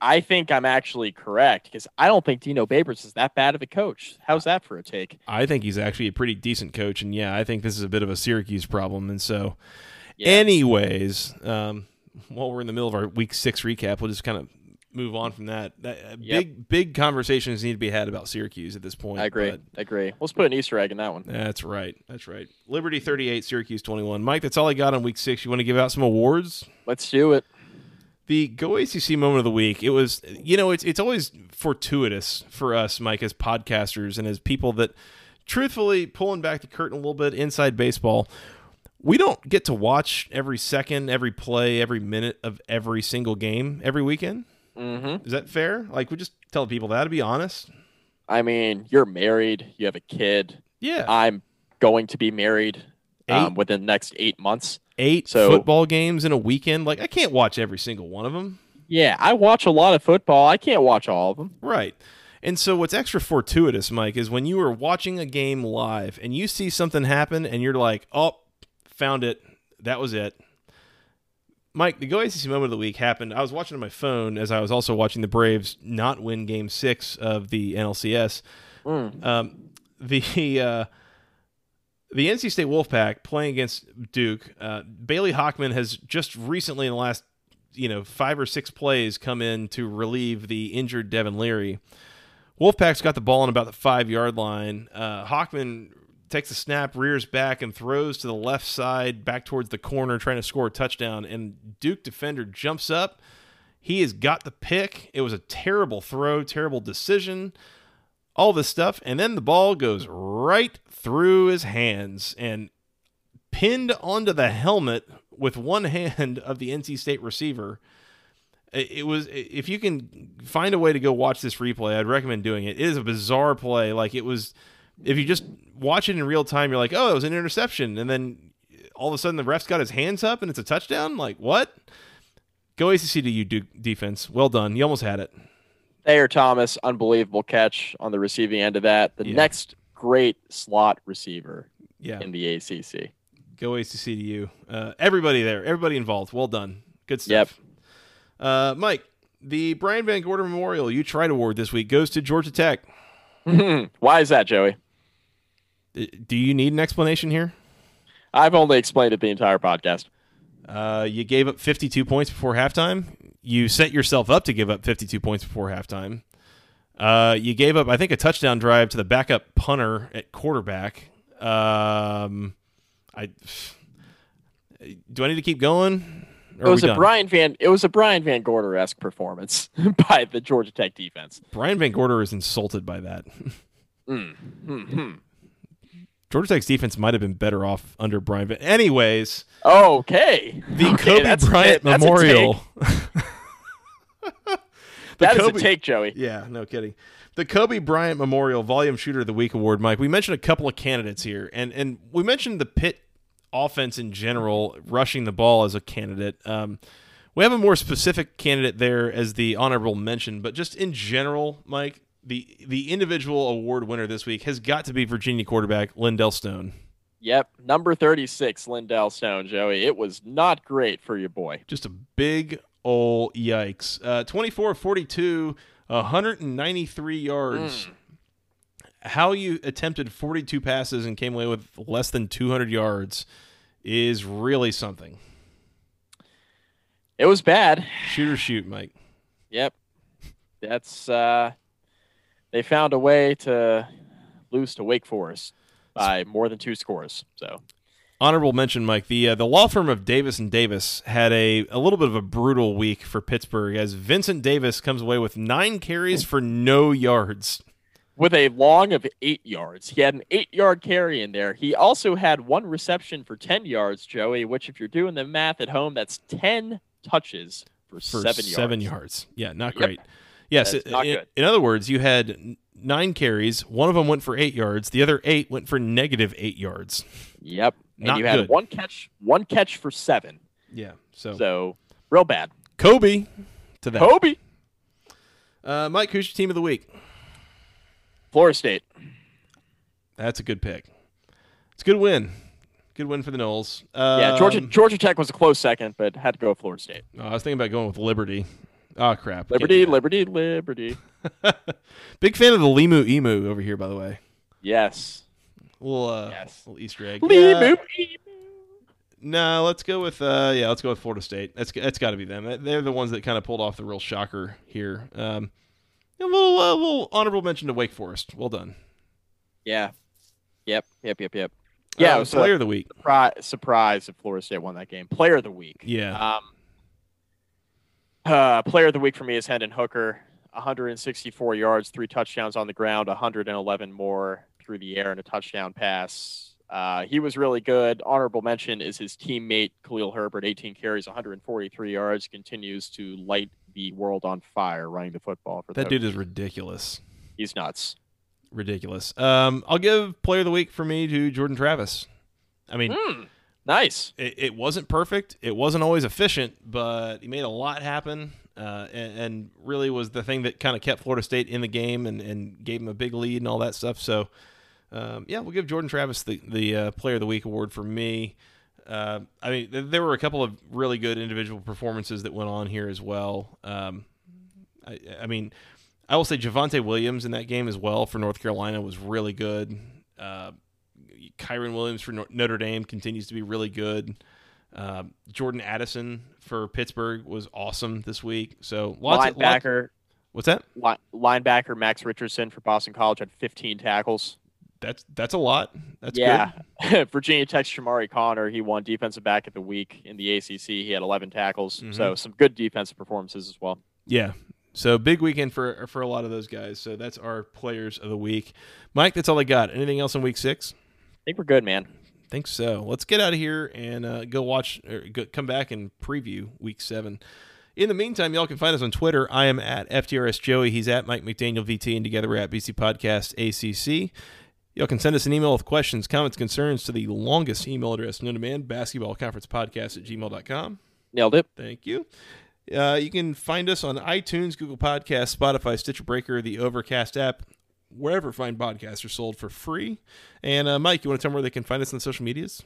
I think I'm actually correct because I don't think Dino Babers is that bad of a coach. How's that for a take? I think he's actually a pretty decent coach, and yeah, I think this is a bit of a Syracuse problem. And so, Yeah. anyways, um, while we're in the middle of our week six recap, we'll just kind of move on from that. that uh, Yep. Big big conversations need to be had about Syracuse at this point. I agree. but- I agree. Let's put an Easter egg in that one. That's right. That's right. Liberty 38, Syracuse 21. Mike, that's all I got on week six. You want to give out some awards? Let's do it. The Go ACC moment of the week. It was, you know, it's it's always fortuitous for us, Mike, as podcasters and as people that, truthfully, pulling back the curtain a little bit inside baseball, we don't get to watch every second, every play, every minute of every single game every weekend. Mm-hmm. Is that fair? Like, we just tell people that to be honest. I mean, you're married. You have a kid. Yeah, I'm going to be married um, within the next eight months. eight so- football games in a weekend. Like, I can't watch every single one of them. Yeah, I watch a lot of football. I can't watch all of them. Right. And so what's extra fortuitous, Mike, is when you are watching a game live and you see something happen and you're like, "Oh, found it. That was it." Mike, the Go ACC moment of the week happened. I was watching on my phone as I was also watching the Braves not win Game Six of the NLCS. Mm. Um, the uh, the NC State Wolfpack playing against Duke. Uh, Bailey Hockman has just recently, in the last you know five or six plays, come in to relieve the injured Devin Leary. Wolfpack's got the ball on about the five yard line. Uh, Hockman takes a snap, rears back, and throws to the left side, back towards the corner, trying to score a touchdown. And Duke defender jumps up. He has got the pick. It was a terrible throw, terrible decision all this stuff, and then the ball goes right through his hands and pinned onto the helmet with one hand of the NC State receiver. It it was if you can find a way to go watch this replay, I'd recommend doing it. It is a bizarre play. Like it was if you just watch it in real time, you're like, "Oh, it was an interception." And then all of a sudden the ref's got his hands up and it's a touchdown? Like, what? Go ACC to you, Duke defense. Well done. You almost had it. Thayer Thomas, unbelievable catch on the receiving end of that. The Yeah. next great slot receiver Yeah. in the ACC. Go ACC to you. Uh, everybody there, everybody involved. Well done. Good stuff. Uh, Mike, the Brian VanGorder Memorial You Tried Award this week goes to Georgia Tech. Why is that, Joey? Do you need an explanation here? I've only explained it the entire podcast. Uh, you gave up 52 points before halftime. You set yourself up to give up 52 points before halftime. Uh, you gave up, I think, a touchdown drive to the backup punter at quarterback. Um, I do I need to keep going? It was a done? Brian Van it was a Brian VanGorder esque performance by the Georgia Tech defense. Brian VanGorder is insulted by that. Mm. Hmm. Georgia Tech's defense might have been better off under Brian. Van- Anyways, Okay. the Okay, Kobe that's Bryant that's Memorial. The That is Kobe- a take, Joey. Yeah, no kidding. The Kobe Bryant Memorial Volume Shooter of the Week award, Mike. We mentioned a couple of candidates here, and and we mentioned the Pitt offense in general, rushing the ball as a candidate. Um, we have a more specific candidate there as the honorable mention, but just in general, Mike, the the individual award winner this week has got to be Virginia quarterback Lindell Stone. Yep. Number 36, Lindell Stone, Joey. It was not great for your boy. Just a big ol' yikes. Uh, 24 42, 193 yards. How you attempted 42 passes and came away with less than 200 yards is really something. It was bad. Shoot or shoot, Mike. Yep. That's uh they found a way to lose to Wake Forest by more than two scores. So Honorable mention, Mike. The uh, the law firm of Davis and Davis had a, a little bit of a brutal week for Pittsburgh as Vincent Davis comes away with nine carries for no yards. with a long of eight yards. He had an eight yard carry in there. He also had one reception for 10 yards, Joey, which, if you're doing the math at home, that's 10 touches for, for seven, seven yards. yards. Yeah, not Yep. great. Yes, That's i- not in, in other words, you had nine carries. One of them went for eight yards. The other eight went for negative eight yards. Yep. And Not you had good. one catch, one catch for seven. Yeah. So, So real bad. Kobe to that. Kobe, Uh, Mike, who's your team of the week? Florida State. That's a good pick. It's a good win. Good win for the Noles. Yeah, Georgia Um, Georgia Tech was a close second, but had to go with Florida State. oh, I was thinking about going with Liberty. Oh crap! Liberty. Liberty, Liberty. Big fan of the Limu Emu over here, by the way. Yes. Little, uh, Yes. little Easter egg. Limu, Yeah. emu. No, let's go with uh, yeah, let's go with Florida State. That's that's got to be them. They're the ones that kind of pulled off the real shocker here. Um, a little uh, little honorable mention to Wake Forest. Well done. Yeah. Yep. Yep. Yep. Yep. Yeah. Uh, it was player a of the week. surprise, surprise if Florida State won that game. Player of the week. Yeah. Um, uh, player of the week for me is Hendon Hooker. 164 yards, three touchdowns on the ground, 111 more through the air, and a touchdown pass. Uh, he was really good. Honorable mention is his teammate Khalil Herbert, 18 carries, 143 yards, continues to light the world on fire running the football for that the- dude is ridiculous. He's nuts. Ridiculous. Um, I'll give player of the week for me to Jordan Travis. I mean, Hmm. Nice. it, it wasn't perfect. It wasn't always efficient, but he made a lot happen. Uh, and, and really was the thing that kind of kept Florida State in the game and, and gave him a big lead and all that stuff. So, um, yeah, we'll give Jordan Travis the the uh, Player of the Week award for me. Uh, I mean, th- there were a couple of really good individual performances that went on here as well. Um, I, I mean, I will say Javonte Williams in that game as well for North Carolina was really good. Kyren Williams for Notre Dame continues to be really good. Uh, Jordan Addison for Pittsburgh was awesome this week. So lots of lots, linebacker, what's that? li- linebacker Max Richardson for Boston College had 15 tackles. That's that's a lot. That's yeah. good. Virginia Tech's Chamarri Conner, he won defensive back of the week in the ACC. He had 11 tackles. Mhm. So some good defensive performances as well. Yeah. So big weekend for for a lot of those guys. So that's our players of the week. Mike, that's all I got. Anything else in week six? Think we're good, man. think so. Let's get out of here and uh, go watch or go, come back and preview week seven. In the meantime, y'all can find us on Twitter. I am at FTRS Joey. He's at Mike McDaniel VT, and together we're at BC Podcast ACC. Y'all can send us an email with questions, comments, concerns to the longest email address known to man, basketball conference podcast at gmail.com. Nailed it. Thank you. Uh, you can find us on iTunes, Google Podcasts, Spotify, Stitcher Breaker, the Overcast app, wherever fine podcasts are sold for free. And uh, Mike, you want to tell them where they can find us on social medias?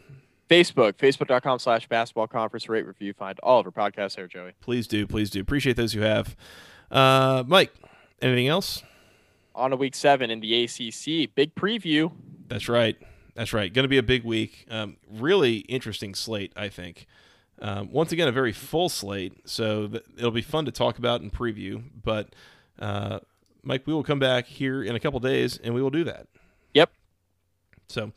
Facebook, facebook.com slash basketball conference rate review. Find all of our podcasts there, Joey. Please do, please do. Appreciate those who have. Uh, Mike, anything else? On to week seven in the ACC. Big preview. That's right. That's right. Going to be a big week. Um, really interesting slate, I think. Um, once again, a very full slate, so th- it'll be fun to talk about and preview. But uh, Mike, we will come back here in a couple days, and we will do that. Yep. So,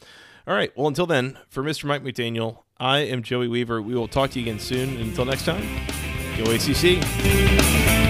all right. Well, until then, for Mr. Mike McDaniel, I am Joey Weaver. We will talk to you again soon. And until next time, go ACC.